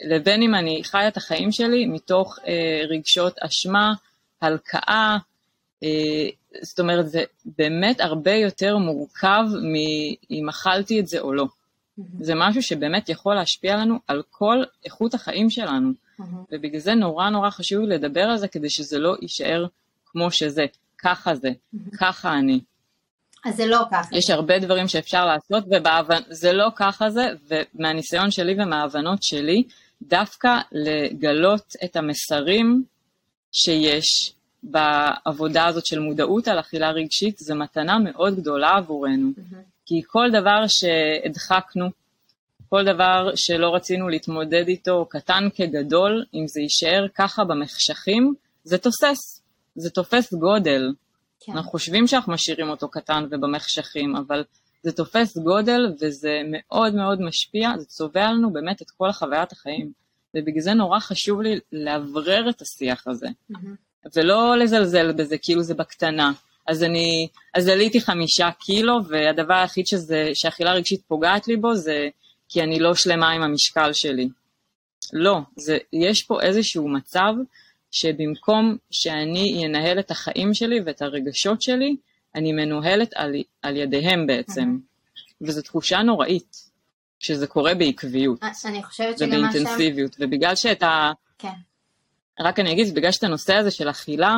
S2: לבין אם אני חיה את החיים שלי מתוך uh, רגשות אשמה, הלקאה, uh, זאת אומרת, זה באמת הרבה יותר מורכב מאם אכלתי את זה או לא. Mm-hmm. זה משהו שבאמת יכול להשפיע לנו על כל איכות החיים שלנו. Mm-hmm. ובגלל זה נורא נורא חשוב לדבר על זה כדי שזה לא יישאר כמו שזה, ככה זה, mm-hmm. ככה אני.
S1: אז זה לא ככה.
S2: יש הרבה דברים שאפשר לעשות, וזה לא ככה זה, ומהניסיון שלי ומההבנות שלי, דווקא לגלות את המסרים שיש בעבודה הזאת של מודעות על אכילה רגשית, זו מתנה מאוד גדולה עבורנו. Mm-hmm. כי כל דבר שהדחקנו, כל דבר שלא רצינו להתמודד איתו, קטן כגדול, אם זה יישאר ככה במחשכים, זה תוסס, זה תופס גודל. כן. אנחנו חושבים שאנחנו משאירים אותו קטן ובמחשכים, אבל זה תופס גודל וזה מאוד מאוד משפיע, זה צובע לנו באמת את כל חוויית החיים. ובגלל זה נורא חשוב לי לאוורר את השיח הזה,
S1: Mm-hmm.
S2: ולא לזלזל בזה כאילו זה בקטנה. אז אני, אז עליתי חמישה קילו, והדבר היחיד שזה, שאכילה רגשית פוגעת לי בו זה כי אני לא שלמה עם המשקל שלי. לא, זה, יש פה איזשהו מצב שבמקום שאני אנהל את החיים שלי ואת הרגשות שלי, אני מנוהלת על, על ידיהם בעצם. וזו תחושה נוראית, שזה קורה בעקביות.
S1: אני חושבת שגם שם...
S2: ובאינטנסיביות, ובגלל שאת ה...
S1: כן.
S2: רק אני אגיד, בגלל שאת הנושא הזה של אכילה,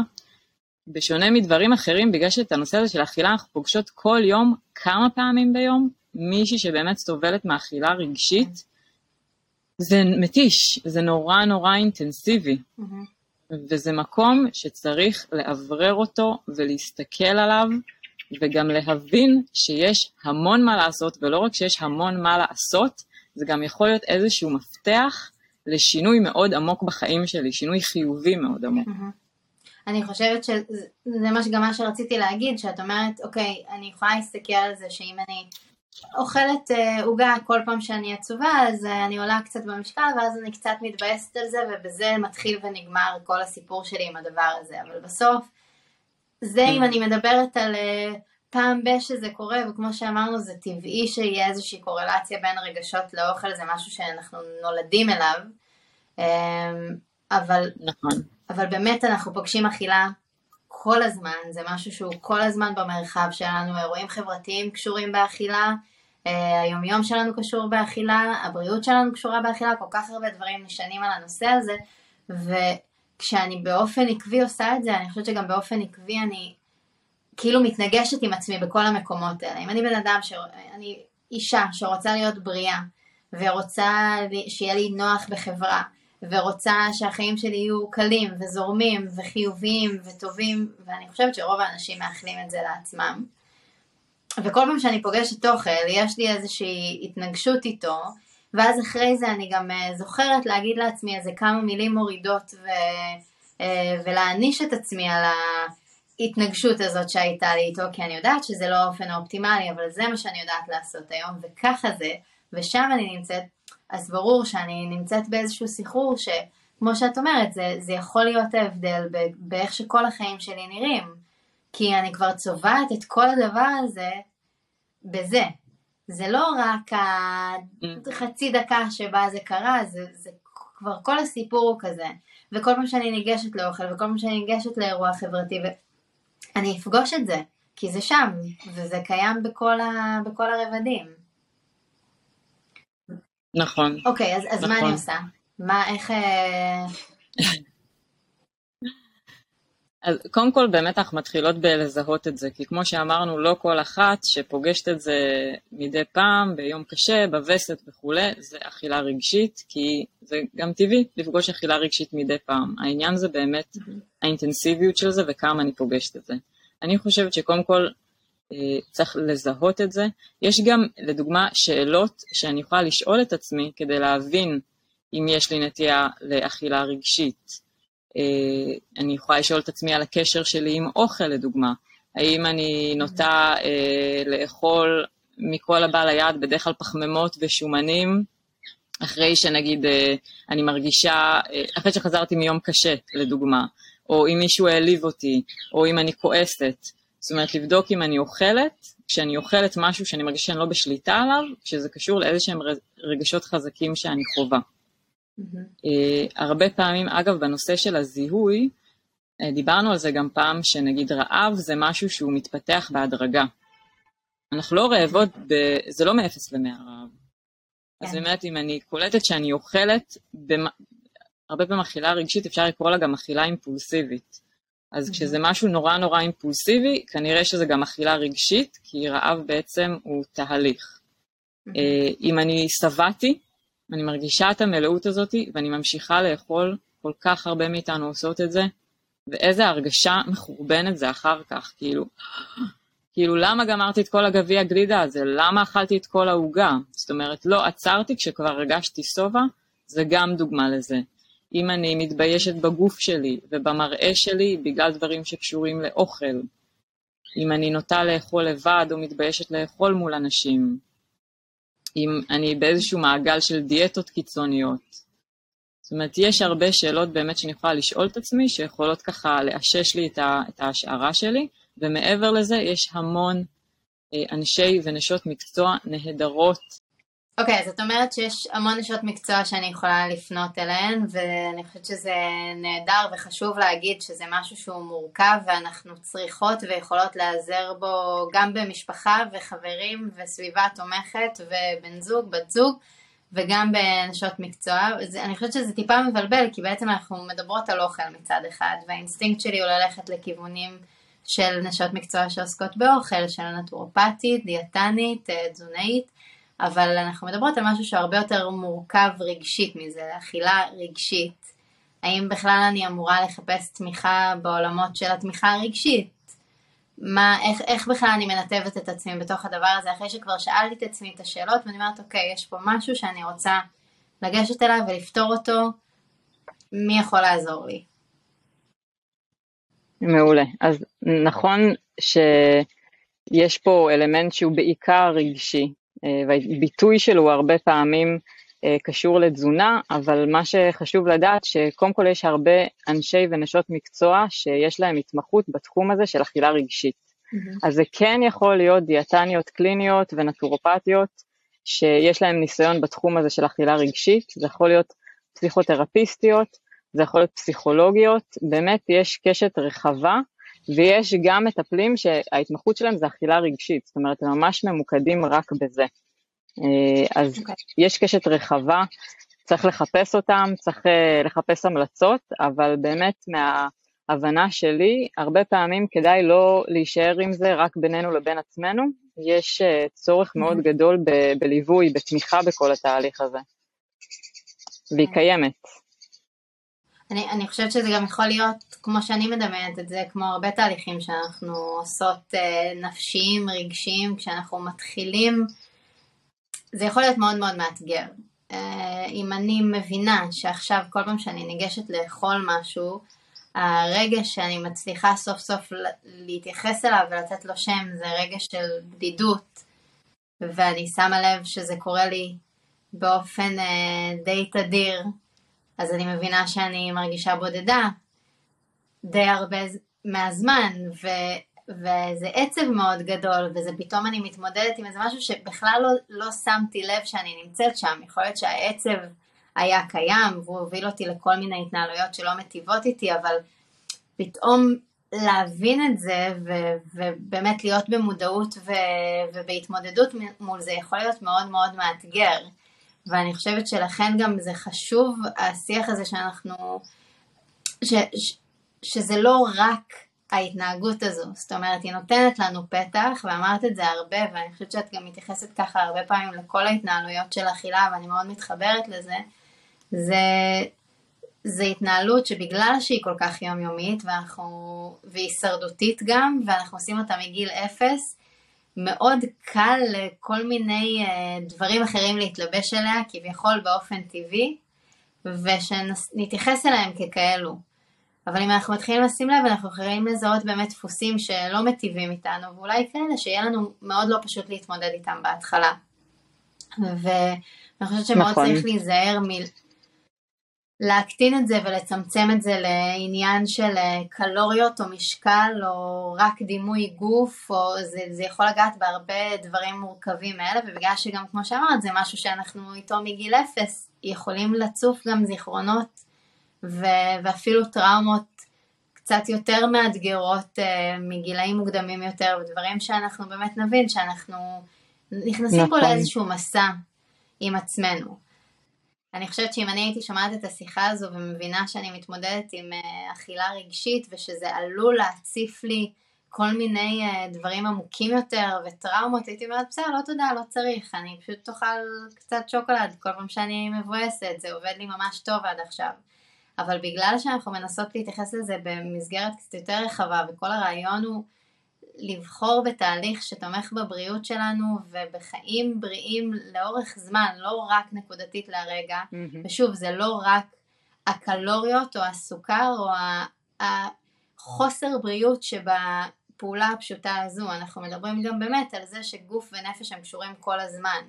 S2: בשונה מדברים אחרים, בגלל שאת הנושא הזה של אכילה אנחנו פוגשות כל יום, כמה פעמים ביום, מישהי שבאמת סובלת מאכילה רגשית, זה מתיש, זה נורא נורא אינטנסיבי.
S1: Mm-hmm.
S2: וזה מקום שצריך לאוורר אותו ולהסתכל עליו, וגם להבין שיש המון מה לעשות, ולא רק שיש המון מה לעשות, זה גם יכול להיות איזשהו מפתח לשינוי מאוד עמוק בחיים שלי, שינוי חיובי מאוד עמוק.
S1: אני חושבת שזה מה שגם מה שרציתי להגיד, שאת אומרת, אוקיי, אני יכולה להסתכל על זה שאם אני אוכלת אה, עוגה כל פעם שאני עצובה, אז uh, אני עולה קצת במשקל, ואז אני קצת מתבאסת על זה, ובזה מתחיל ונגמר כל הסיפור שלי עם הדבר הזה. אבל בסוף, זה אם אני מדברת על uh, פעם ב- שזה קורה, וכמו שאמרנו, זה טבעי שיהיה איזושהי קורלציה בין רגשות לאוכל, זה משהו שאנחנו נולדים אליו. Um, אבל,
S2: נכון.
S1: אבל באמת אנחנו פוגשים אכילה כל הזמן, זה משהו שהוא כל הזמן במרחב שלנו, אירועים חברתיים קשורים באכילה, אה, היומיום שלנו קשור באכילה, הבריאות שלנו קשורה באכילה, כל כך הרבה דברים נשענים על הנושא הזה, וכשאני באופן עקבי עושה את זה, אני חושבת שגם באופן עקבי אני כאילו מתנגשת עם עצמי בכל המקומות האלה. אם אני בן אדם, ש... אני אישה שרוצה להיות בריאה, ורוצה שיהיה לי נוח בחברה, ורוצה שהחיים שלי יהיו קלים וזורמים וחיוביים וטובים, ואני חושבת שרוב האנשים מאחלים את זה לעצמם. וכל פעם שאני פוגשת אוכל, יש לי איזושהי התנגשות איתו, ואז אחרי זה אני גם אה, זוכרת להגיד לעצמי איזה כמה מילים מורידות ו... אה, ולהעניש את עצמי על ההתנגשות הזאת שהייתה לי איתו, כי אני יודעת שזה לא האופן האופטימלי, אבל זה מה שאני יודעת לעשות היום, וככה זה, ושם אני נמצאת אז ברור שאני נמצאת באיזשהו סחרור שכמו שאת אומרת, זה, זה יכול להיות ההבדל באיך שכל החיים שלי נראים. כי אני כבר צובעת את כל הדבר הזה בזה. זה לא רק החצי דקה שבה זה קרה, זה, זה כבר כל הסיפור הוא כזה. וכל פעם שאני ניגשת לאוכל, וכל פעם שאני ניגשת לאירוע חברתי, ואני אפגוש את זה, כי זה שם, וזה קיים בכל, ה... בכל הרבדים.
S2: נכון.
S1: אוקיי, אז, אז נכון. מה אני נכון. עושה? מה, איך... אה,
S2: אז קודם כל באמת אנחנו מתחילות בלזהות את זה, כי כמו שאמרנו, לא כל אחת שפוגשת את זה מדי פעם, ביום קשה, בווסת וכולי, זה אכילה רגשית, כי זה גם טבעי לפגוש אכילה רגשית מדי פעם. העניין זה באמת. האינטנסיביות של זה וכמה אני פוגשת את זה. אני חושבת שקודם כל צריך לזהות את זה. יש גם, לדוגמה, שאלות שאני יכולה לשאול את עצמי כדי להבין אם יש לי נטייה לאכילה רגשית. אה, אני יכולה לשאול את עצמי על הקשר שלי עם אוכל, לדוגמה. האם אני נוטה אה, לאכול מכל הבא ליד, בדרך כלל פחמימות ושומנים, אחרי שנגיד אה, אני מרגישה, אה, אחרי שחזרתי מיום קשה, לדוגמה, או אם מישהו העליב אותי, או אם אני כועסת. זאת אומרת, לבדוק אם אני אוכלת, כשאני אוכלת משהו שאני מרגישה שאני לא בשליטה עליו, כשזה קשור לאיזה שהם רגשות חזקים שאני חווה. Mm-hmm. Uh, הרבה פעמים, אגב, בנושא של הזיהוי, uh, דיברנו על זה גם פעם, שנגיד רעב זה משהו שהוא מתפתח בהדרגה. אנחנו לא רעבות, ב... זה לא מ-0 ל-100 רעב. אז כן. באמת, אם אני קולטת שאני אוכלת, במ... הרבה פעמים אכילה רגשית, אפשר לקרוא לה גם אכילה אימפולסיבית. אז mm-hmm. כשזה משהו נורא נורא אימפולסיבי, כנראה שזה גם אכילה רגשית, כי רעב בעצם הוא תהליך. Mm-hmm. אם אני שבעתי, אני מרגישה את המלאות הזאת, ואני ממשיכה לאכול, כל כך הרבה מאיתנו עושות את זה, ואיזה הרגשה מחורבנת זה אחר כך, כאילו, כאילו למה גמרתי את כל הגביע גלידה הזה? למה אכלתי את כל העוגה? זאת אומרת, לא עצרתי כשכבר הרגשתי שובע, זה גם דוגמה לזה. אם אני מתביישת בגוף שלי ובמראה שלי בגלל דברים שקשורים לאוכל, אם אני נוטה לאכול לבד או מתביישת לאכול מול אנשים, אם אני באיזשהו מעגל של דיאטות קיצוניות. זאת אומרת, יש הרבה שאלות באמת שאני יכולה לשאול את עצמי, שיכולות ככה לאשש לי את, ה, את ההשערה שלי, ומעבר לזה יש המון אה, אנשי ונשות מקצוע נהדרות.
S1: אוקיי, okay, אז את אומרת שיש המון נשות מקצוע שאני יכולה לפנות אליהן, ואני חושבת שזה נהדר וחשוב להגיד שזה משהו שהוא מורכב, ואנחנו צריכות ויכולות להיעזר בו גם במשפחה וחברים וסביבה תומכת ובן זוג, בת זוג. וגם בנשות מקצוע, אני חושבת שזה טיפה מבלבל, כי בעצם אנחנו מדברות על אוכל מצד אחד, והאינסטינקט שלי הוא ללכת לכיוונים של נשות מקצוע שעוסקות באוכל, של נטורופטית, דיאטנית, אה, תזונאית, אבל אנחנו מדברות על משהו שהרבה יותר מורכב רגשית מזה, אכילה רגשית. האם בכלל אני אמורה לחפש תמיכה בעולמות של התמיכה הרגשית? מה, איך, איך בכלל אני מנתבת את עצמי בתוך הדבר הזה, אחרי שכבר שאלתי את עצמי את השאלות, ואני אומרת, אוקיי, יש פה משהו שאני רוצה לגשת אליו ולפתור אותו, מי יכול לעזור לי?
S2: מעולה. אז נכון שיש פה אלמנט שהוא בעיקר רגשי, והביטוי שלו הרבה פעמים אה, קשור לתזונה, אבל מה שחשוב לדעת שקודם כל יש הרבה אנשי ונשות מקצוע שיש להם התמחות בתחום הזה של אכילה רגשית. Mm-hmm. אז זה כן יכול להיות דיאטניות קליניות ונטורופטיות שיש להם ניסיון בתחום הזה של אכילה רגשית, זה יכול להיות פסיכותרפיסטיות, זה יכול להיות פסיכולוגיות, באמת יש קשת רחבה ויש גם מטפלים שההתמחות שלהם זה אכילה רגשית, זאת אומרת הם ממש ממוקדים רק בזה. אה, אז okay. אוקיי. יש קשת רחבה, צריך לחפש אותם, צריך אה, לחפש המלצות, אבל באמת מההבנה שלי, הרבה פעמים כדאי לא להישאר עם זה רק בינינו לבין עצמנו, יש אה, צורך mm-hmm. מאוד גדול ב- בליווי, בתמיכה בכל התהליך הזה, והיא קיימת.
S1: אני, אני חושבת שזה גם יכול להיות, כמו שאני מדמיינת את זה, כמו הרבה תהליכים שאנחנו עושות נפשיים, רגשיים, כשאנחנו מתחילים זה יכול להיות מאוד מאוד מאתגר. אה, אם אני מבינה שעכשיו כל פעם שאני ניגשת לאכול משהו, הרגע שאני מצליחה סוף סוף להתייחס אליו ולתת לו שם זה רגע של בדידות, ואני שמה לב שזה קורה לי באופן אה, די תדיר, אז אני מבינה שאני מרגישה בודדה די הרבה מהזמן, ו... וזה עצב מאוד גדול, וזה פתאום אני מתמודדת עם איזה משהו שבכלל לא, לא שמתי לב שאני נמצאת שם. יכול להיות שהעצב היה קיים, והוא הוביל אותי לכל מיני התנהלויות שלא מטיבות איתי, אבל פתאום להבין את זה, ו- ובאמת להיות במודעות ו- ובהתמודדות מול זה יכול להיות מאוד מאוד מאתגר. ואני חושבת שלכן גם זה חשוב, השיח הזה שאנחנו, ש- ש- שזה לא רק ההתנהגות הזו, זאת אומרת היא נותנת לנו פתח ואמרת את זה הרבה ואני חושבת שאת גם מתייחסת ככה הרבה פעמים לכל ההתנהלויות של אכילה ואני מאוד מתחברת לזה, זה, זה התנהלות שבגלל שהיא כל כך יומיומית ואנחנו, והיא הישרדותית גם ואנחנו עושים אותה מגיל אפס, מאוד קל לכל מיני אה, דברים אחרים להתלבש עליה כביכול באופן טבעי ושנתייחס אליהם ככאלו. אבל אם אנחנו מתחילים לשים לב, אנחנו יכולים לזהות באמת דפוסים שלא מטיבים איתנו, ואולי כאלה שיהיה לנו מאוד לא פשוט להתמודד איתם בהתחלה. ואני חושבת שמאוד נכון. צריך להיזהר מ... להקטין את זה ולצמצם את זה לעניין של אה, קלוריות או משקל או רק דימוי גוף, או זה, זה יכול לגעת בהרבה דברים מורכבים האלה, ובגלל שגם כמו שאמרת זה משהו שאנחנו איתו מגיל אפס, יכולים לצוף גם זיכרונות ו- ואפילו טראומות קצת יותר מאתגרות uh, מגילאים מוקדמים יותר, ודברים שאנחנו באמת נבין שאנחנו נכנסים נכון. פה לאיזשהו מסע עם עצמנו. אני חושבת שאם אני הייתי שומעת את השיחה הזו ומבינה שאני מתמודדת עם uh, אכילה רגשית ושזה עלול להציף לי כל מיני uh, דברים עמוקים יותר וטראומות, הייתי אומרת בסדר, לא תודה, לא צריך, אני פשוט תאכל קצת שוקולד כל פעם שאני מבואסת, זה עובד לי ממש טוב עד עכשיו. אבל בגלל שאנחנו מנסות להתייחס לזה במסגרת קצת יותר רחבה, וכל הרעיון הוא לבחור בתהליך שתומך בבריאות שלנו ובחיים בריאים לאורך זמן, לא רק נקודתית להרגע, mm-hmm. ושוב, זה לא רק הקלוריות או הסוכר או החוסר בריאות שבפעולה הפשוטה הזו, אנחנו מדברים גם באמת על זה שגוף ונפש הם קשורים כל הזמן.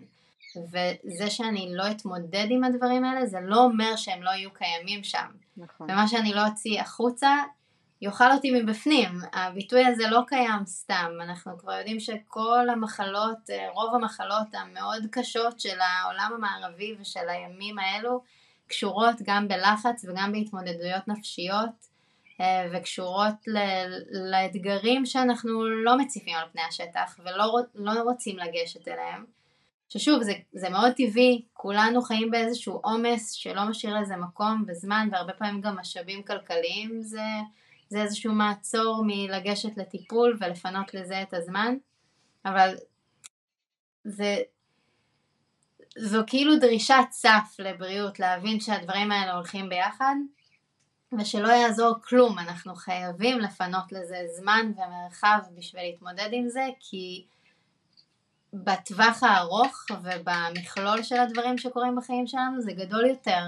S1: וזה שאני לא אתמודד עם הדברים האלה, זה לא אומר שהם לא יהיו קיימים שם. נכון. ומה שאני לא אוציא החוצה, יאכל אותי מבפנים. הביטוי הזה לא קיים סתם, אנחנו כבר יודעים שכל המחלות, אה, רוב המחלות המאוד קשות של העולם המערבי ושל הימים האלו, קשורות גם בלחץ וגם בהתמודדויות נפשיות. אה, וקשורות לאתגרים שאנחנו לא מציפים על פני השטח ולא לא רוצים לגשת אליהם. ששוב, זה, זה מאוד טבעי, כולנו חיים באיזשהו עומס שלא משאיר לזה מקום וזמן, והרבה פעמים גם משאבים כלכליים זה, זה איזשהו מעצור מלגשת לטיפול ולפנות לזה את הזמן, אבל זה, זו כאילו דרישת סף לבריאות, להבין שהדברים האלה הולכים ביחד, ושלא יעזור כלום, אנחנו חייבים לפנות לזה זמן ומרחב בשביל להתמודד עם זה, כי בטווח הארוך ובמכלול של הדברים שקורים בחיים שלנו זה גדול יותר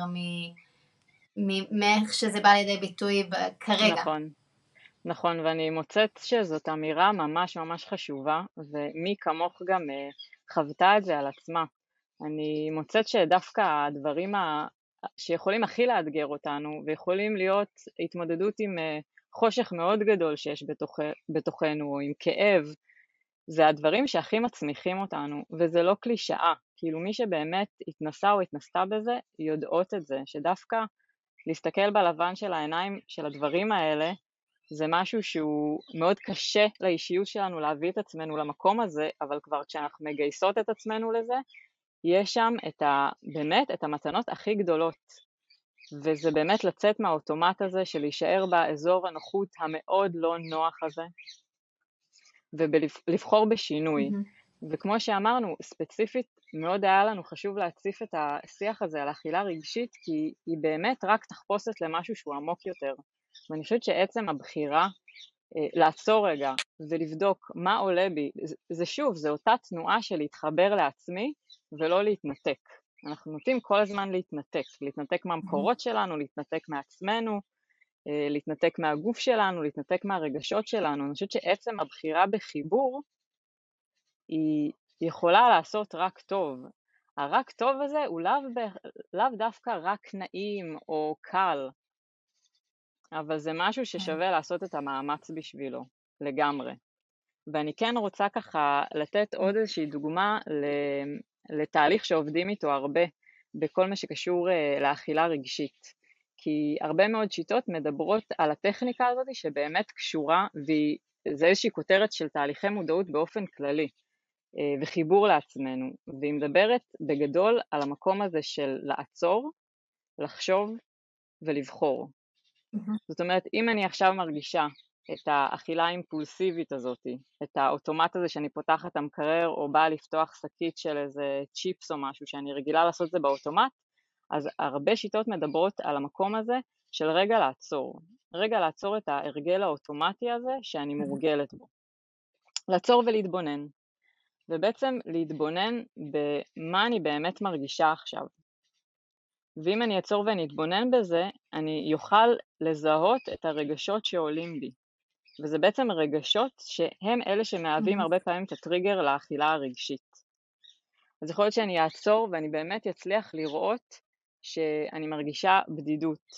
S1: מאיך שזה בא לידי ביטוי כרגע.
S2: נכון, נכון, ואני מוצאת שזאת אמירה ממש ממש חשובה, ומי כמוך גם אה, חוותה את זה על עצמה. אני מוצאת שדווקא הדברים שיכולים הכי לאתגר אותנו ויכולים להיות התמודדות עם אה, חושך מאוד גדול שיש בתוך, בתוכנו או עם כאב, זה הדברים שהכי מצמיחים אותנו וזה לא קלישאה, כאילו מי שבאמת התנסה או התנסתה בזה יודעות את זה, שדווקא להסתכל בלבן של העיניים של הדברים האלה זה משהו שהוא מאוד קשה לאישיות שלנו להביא את עצמנו למקום הזה, אבל כבר כשאנחנו מגייסות את עצמנו לזה, יש שם את ה, באמת את המתנות הכי גדולות, וזה באמת לצאת מהאוטומט הזה של להישאר באזור הנוחות המאוד לא נוח הזה, ולבחור בשינוי. Mm-hmm. וכמו שאמרנו, ספציפית מאוד היה לנו חשוב להציף את השיח הזה על אכילה רגשית, כי היא באמת רק תחפושת למשהו שהוא עמוק יותר. ואני חושבת שעצם הבחירה אה, לעצור רגע ולבדוק מה עולה בי, זה, זה שוב, זה אותה תנועה של להתחבר לעצמי ולא להתנתק. אנחנו נוטים כל הזמן להתנתק, להתנתק מהמקורות שלנו, להתנתק מעצמנו, אה, להתנתק מהגוף שלנו, להתנתק מהרגשות שלנו. אני חושבת שעצם הבחירה בחיבור היא יכולה לעשות רק טוב. הרק טוב הזה הוא לאו, לאו דווקא רק נעים או קל, אבל זה משהו ששווה כן. לעשות את המאמץ בשבילו, לגמרי. ואני כן רוצה ככה לתת עוד איזושהי דוגמה לתהליך שעובדים איתו הרבה בכל מה שקשור אה, לאכילה רגשית. כי הרבה מאוד שיטות מדברות על הטכניקה הזאת שבאמת קשורה, וזה איזושהי כותרת של תהליכי מודעות באופן כללי, וחיבור לעצמנו, והיא מדברת בגדול על המקום הזה של לעצור, לחשוב ולבחור. Mm-hmm. זאת אומרת, אם אני עכשיו מרגישה את האכילה האימפולסיבית הזאת, את האוטומט הזה שאני פותחת את המקרר או באה לפתוח שקית של איזה צ'יפס או משהו שאני רגילה לעשות את זה באוטומט, אז הרבה שיטות מדברות על המקום הזה של רגע לעצור, רגע לעצור את ההרגל האוטומטי הזה שאני מורגלת בו. לעצור ולהתבונן, ובעצם להתבונן במה אני באמת מרגישה עכשיו. ואם אני אעצור ואני אתבונן בזה, אני אוכל לזהות את הרגשות שעולים בי. וזה בעצם רגשות שהם אלה שמהווים הרבה פעמים את הטריגר לאכילה הרגשית. אז יכול להיות שאני אעצור ואני באמת אצליח לראות שאני מרגישה בדידות,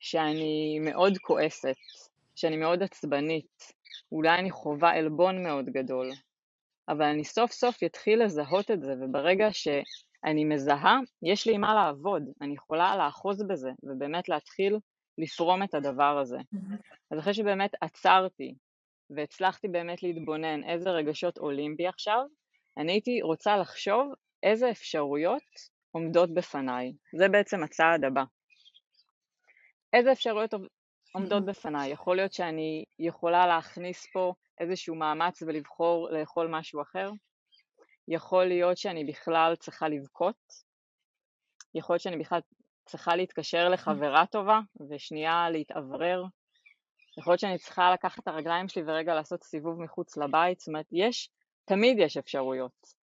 S2: שאני מאוד כועסת, שאני מאוד עצבנית, אולי אני חווה עלבון מאוד גדול, אבל אני סוף סוף אתחיל לזהות את זה, וברגע שאני מזהה, יש לי מה לעבוד, אני יכולה לאחוז בזה, ובאמת להתחיל לפרום את הדבר הזה. אז אחרי שבאמת עצרתי והצלחתי באמת להתבונן איזה רגשות עולים בי עכשיו, אני הייתי רוצה לחשוב איזה אפשרויות עומדות בפניי. זה בעצם הצעד הבא. איזה אפשרויות עומדות בפניי? יכול להיות שאני יכולה להכניס פה איזשהו מאמץ ולבחור לאכול משהו אחר? יכול להיות שאני בכלל צריכה לבכות? יכול להיות שאני בכלל צריכה להתקשר לחברה טובה ושנייה להתאוורר. יכול להיות שאני צריכה לקחת את הרגליים שלי ורגע לעשות סיבוב מחוץ לבית, זאת אומרת, יש, תמיד יש אפשרויות.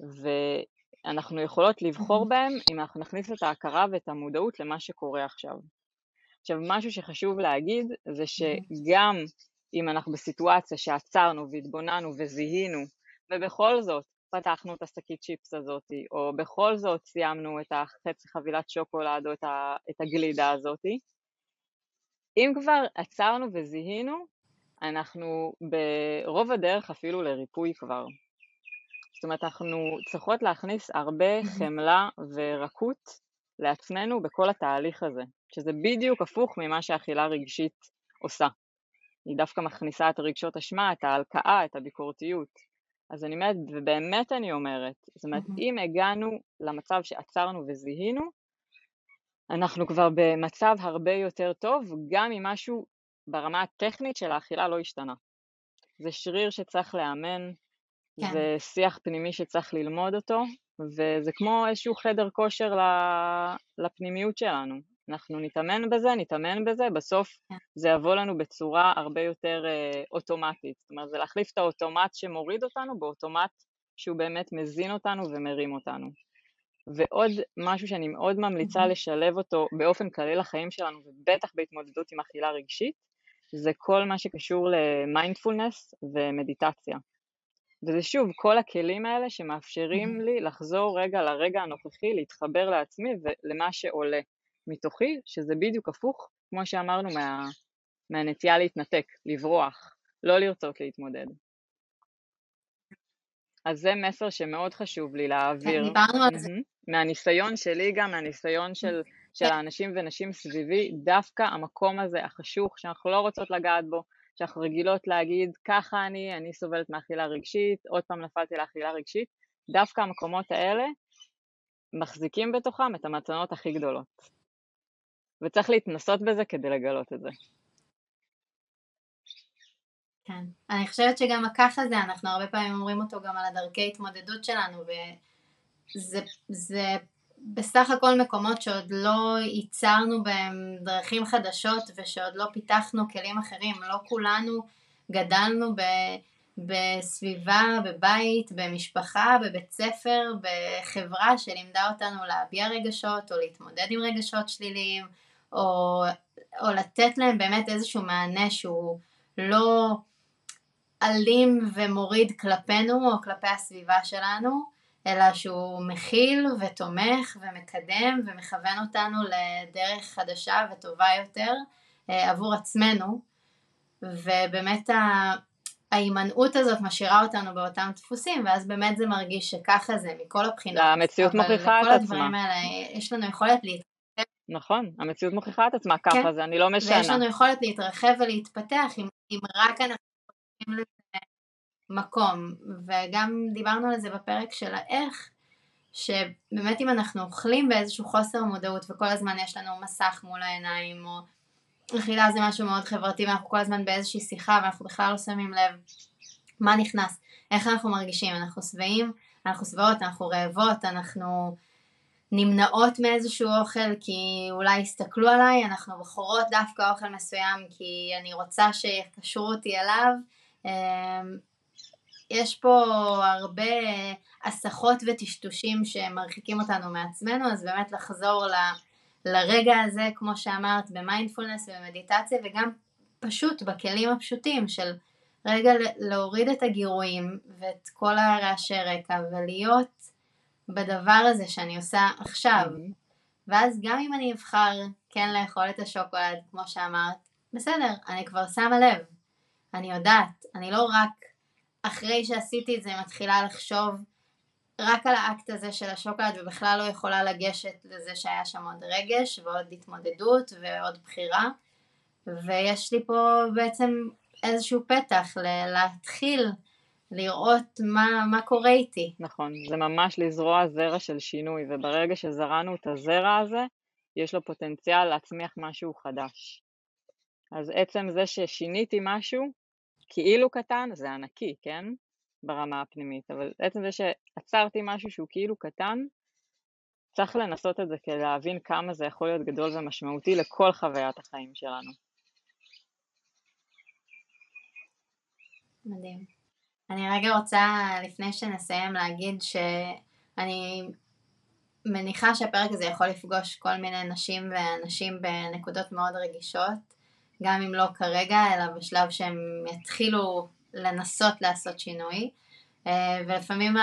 S2: ואנחנו יכולות לבחור בהם אם אנחנו נכניס את ההכרה ואת המודעות למה שקורה עכשיו. עכשיו, משהו שחשוב להגיד זה שגם אם אנחנו בסיטואציה שעצרנו והתבוננו וזיהינו, ובכל זאת פתחנו את השקית צ'יפס הזאת, או בכל זאת סיימנו את החצי חבילת שוקולד או את, הגלידה הזאת. אם כבר עצרנו וזיהינו, אנחנו ברוב הדרך אפילו לריפוי כבר. זאת אומרת, אנחנו צריכות להכניס הרבה חמלה ורקות לעצמנו בכל התהליך הזה, שזה בדיוק הפוך ממה שאכילה רגשית עושה. היא דווקא מכניסה את רגשות אשמה, את ההלקאה, את הביקורתיות. אז אני אומרת, ובאמת אני אומרת, זאת אומרת, mm-hmm. אם הגענו למצב שעצרנו וזיהינו, אנחנו כבר במצב הרבה יותר טוב, גם אם משהו ברמה הטכנית של האכילה לא השתנה. זה שריר שצריך לאמן, כן. זה שיח פנימי שצריך ללמוד אותו, וזה כמו איזשהו חדר כושר לפנימיות שלנו. אנחנו נתאמן בזה, נתאמן בזה, בסוף כן. זה יבוא לנו בצורה הרבה יותר אה, אוטומטית. זאת אומרת, זה להחליף את האוטומט שמוריד אותנו באוטומט שהוא באמת מזין אותנו ומרים אותנו. ועוד משהו שאני מאוד ממליצה לשלב אותו באופן כללי לחיים שלנו, ובטח בהתמודדות עם אכילה רגשית, זה כל מה שקשור למיינדפולנס ומדיטציה. וזה שוב, כל הכלים האלה שמאפשרים לי לחזור רגע לרגע הנוכחי, להתחבר לעצמי ולמה שעולה מתוכי, שזה בדיוק הפוך, כמו שאמרנו, מה, מהנטייה להתנתק, לברוח, לא לרצות להתמודד. אז זה מסר שמאוד חשוב לי להעביר.
S1: כן, דיברנו על זה.
S2: מהניסיון שלי גם, מהניסיון של, של האנשים ונשים סביבי, דווקא המקום הזה, החשוך, שאנחנו לא רוצות לגעת בו, שאנחנו רגילות להגיד, ככה אני, אני סובלת מאכילה רגשית, עוד פעם נפלתי לאכילה רגשית, דווקא המקומות האלה מחזיקים בתוכם את המתנות הכי גדולות. וצריך להתנסות בזה כדי לגלות את זה.
S1: כן. אני חושבת שגם הככה זה, אנחנו הרבה פעמים אומרים אותו גם על הדרכי התמודדות שלנו, וזה בסך הכל מקומות שעוד לא ייצרנו בהם דרכים חדשות ושעוד לא פיתחנו כלים אחרים, לא כולנו גדלנו ב... בסביבה, בבית, במשפחה, בבית ספר, בחברה שלימדה אותנו להביע רגשות או להתמודד עם רגשות שליליים או, או לתת להם באמת איזשהו מענה שהוא לא אלים ומוריד כלפינו או כלפי הסביבה שלנו, אלא שהוא מכיל ותומך ומקדם ומכוון אותנו לדרך חדשה וטובה יותר אה, עבור עצמנו, ובאמת ההימנעות הזאת משאירה אותנו באותם דפוסים, ואז באמת זה מרגיש שככה זה מכל הבחינות.
S2: המציאות מוכיחה את עצמה. אבל לכל
S1: הדברים האלה יש לנו יכולת להתרחב.
S2: נכון, המציאות מוכיחה את עצמה ככה, כן. זה אני לא משנה.
S1: ויש לנו יכולת להתרחב ולהתפתח אם, אם רק אנחנו עושים לזה מקום, וגם דיברנו על זה בפרק של האיך, שבאמת אם אנחנו אוכלים באיזשהו חוסר מודעות וכל הזמן יש לנו מסך מול העיניים, או אכילה זה משהו מאוד חברתי ואנחנו כל הזמן באיזושהי שיחה ואנחנו בכלל לא שמים לב מה נכנס, איך אנחנו מרגישים, אנחנו שבעים, אנחנו שבעות, אנחנו רעבות, אנחנו נמנעות מאיזשהו אוכל כי אולי יסתכלו עליי, אנחנו בוחרות דווקא אוכל מסוים כי אני רוצה שיקשרו אותי אליו. אמ, יש פה הרבה הסחות וטשטושים שמרחיקים אותנו מעצמנו, אז באמת לחזור ל... לרגע הזה, כמו שאמרת, במיינדפולנס ובמדיטציה, וגם פשוט בכלים הפשוטים של רגע להוריד את הגירויים ואת כל הרעשי רקע ולהיות בדבר הזה שאני עושה עכשיו. Mm-hmm. ואז גם אם אני אבחר כן לאכול את השוקולד, כמו שאמרת, בסדר, אני כבר שמה לב, אני יודעת, אני לא רק אחרי שעשיתי את זה מתחילה לחשוב רק על האקט הזה של השוקולד ובכלל לא יכולה לגשת לזה שהיה שם עוד רגש ועוד התמודדות ועוד בחירה ויש לי פה בעצם איזשהו פתח להתחיל לראות מה, מה קורה איתי.
S2: נכון, זה ממש לזרוע זרע של שינוי וברגע שזרענו את הזרע הזה יש לו פוטנציאל להצמיח משהו חדש. אז עצם זה ששיניתי משהו כאילו קטן זה ענקי, כן? ברמה הפנימית, אבל עצם זה שעצרתי משהו שהוא כאילו קטן, צריך לנסות את זה כדי להבין כמה זה יכול להיות גדול ומשמעותי לכל חוויית החיים שלנו.
S1: מדהים. אני רגע רוצה, לפני שנסיים, להגיד שאני מניחה שהפרק הזה יכול לפגוש כל מיני נשים ואנשים בנקודות מאוד רגישות, גם אם לא כרגע, אלא בשלב שהם יתחילו לנסות לעשות שינוי. אה, ולפעמים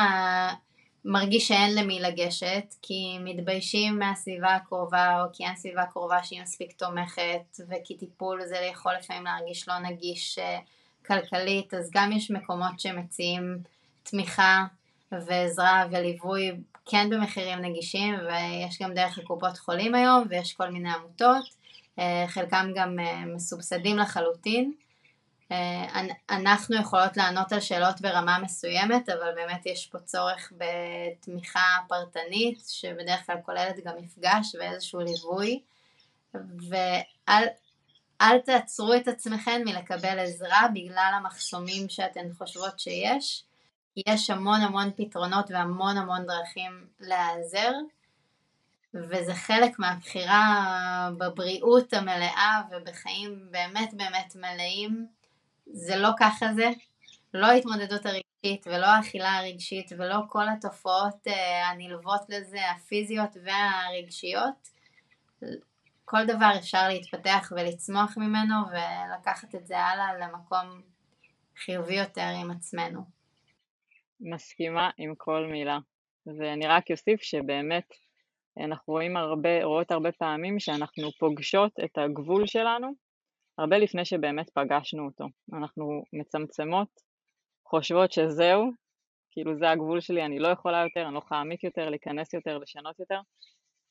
S1: מרגיש שאין למי לגשת, כי מתביישים מהסביבה הקרובה, או כי אין סביבה קרובה שהיא מספיק תומכת, וכי טיפול זה יכול לפעמים להרגיש לא נגיש אה, כלכלית, אז גם יש מקומות שמציעים תמיכה ועזרה וליווי כן במחירים נגישים, ויש גם דרך הקופות חולים היום, ויש כל מיני עמותות, אה, חלקם גם אה, מסובסדים לחלוטין. אה, אנחנו יכולות לענות על שאלות ברמה מסוימת, אבל באמת יש פה צורך בתמיכה פרטנית, שבדרך כלל כוללת גם מפגש ואיזשהו ליווי, ואל תעצרו את עצמכם מלקבל עזרה בגלל המחסומים שאתן חושבות שיש. יש המון המון פתרונות והמון המון דרכים להיעזר, וזה חלק מהבחירה בבריאות המלאה ובחיים באמת באמת מלאים זה לא ככה זה, לא ההתמודדות הרגשית ולא האכילה הרגשית ולא כל התופעות אה, הנלוות לזה, הפיזיות והרגשיות. כל דבר אפשר להתפתח ולצמוח ממנו ולקחת את זה הלאה למקום חיובי יותר עם עצמנו.
S2: מסכימה עם כל מילה. ואני רק אוסיף שבאמת אנחנו רואים הרבה, רואות הרבה פעמים שאנחנו פוגשות את הגבול שלנו הרבה לפני שבאמת פגשנו אותו. אנחנו מצמצמות, חושבות שזהו, כאילו זה הגבול שלי, אני לא יכולה יותר, אני לא יכולה להעמיק יותר, להיכנס יותר, לשנות יותר.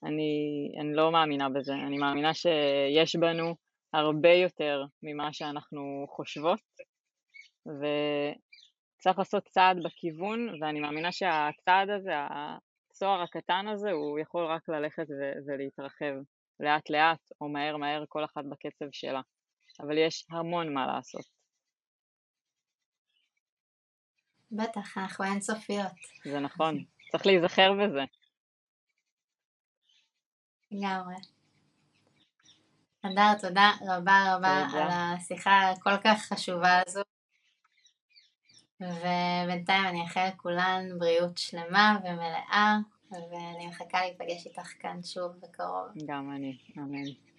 S2: אני, אני לא מאמינה בזה, אני מאמינה שיש בנו הרבה יותר ממה שאנחנו חושבות, וצריך לעשות צעד בכיוון, ואני מאמינה שהצעד הזה, הצוהר הקטן הזה, הוא יכול רק ללכת ולהתרחב לאט לאט, או מהר מהר, כל אחת בקצב שלה. אבל יש המון מה לעשות.
S1: בטח, אנחנו אינסופיות.
S2: זה נכון, צריך להיזכר בזה.
S1: לגמרי. אדר, תודה רבה רבה תודה. על השיחה הכל כך חשובה הזו. ובינתיים אני אאחל לכולן בריאות שלמה ומלאה, ואני מחכה להיפגש איתך כאן שוב בקרוב.
S2: גם אני, אמן.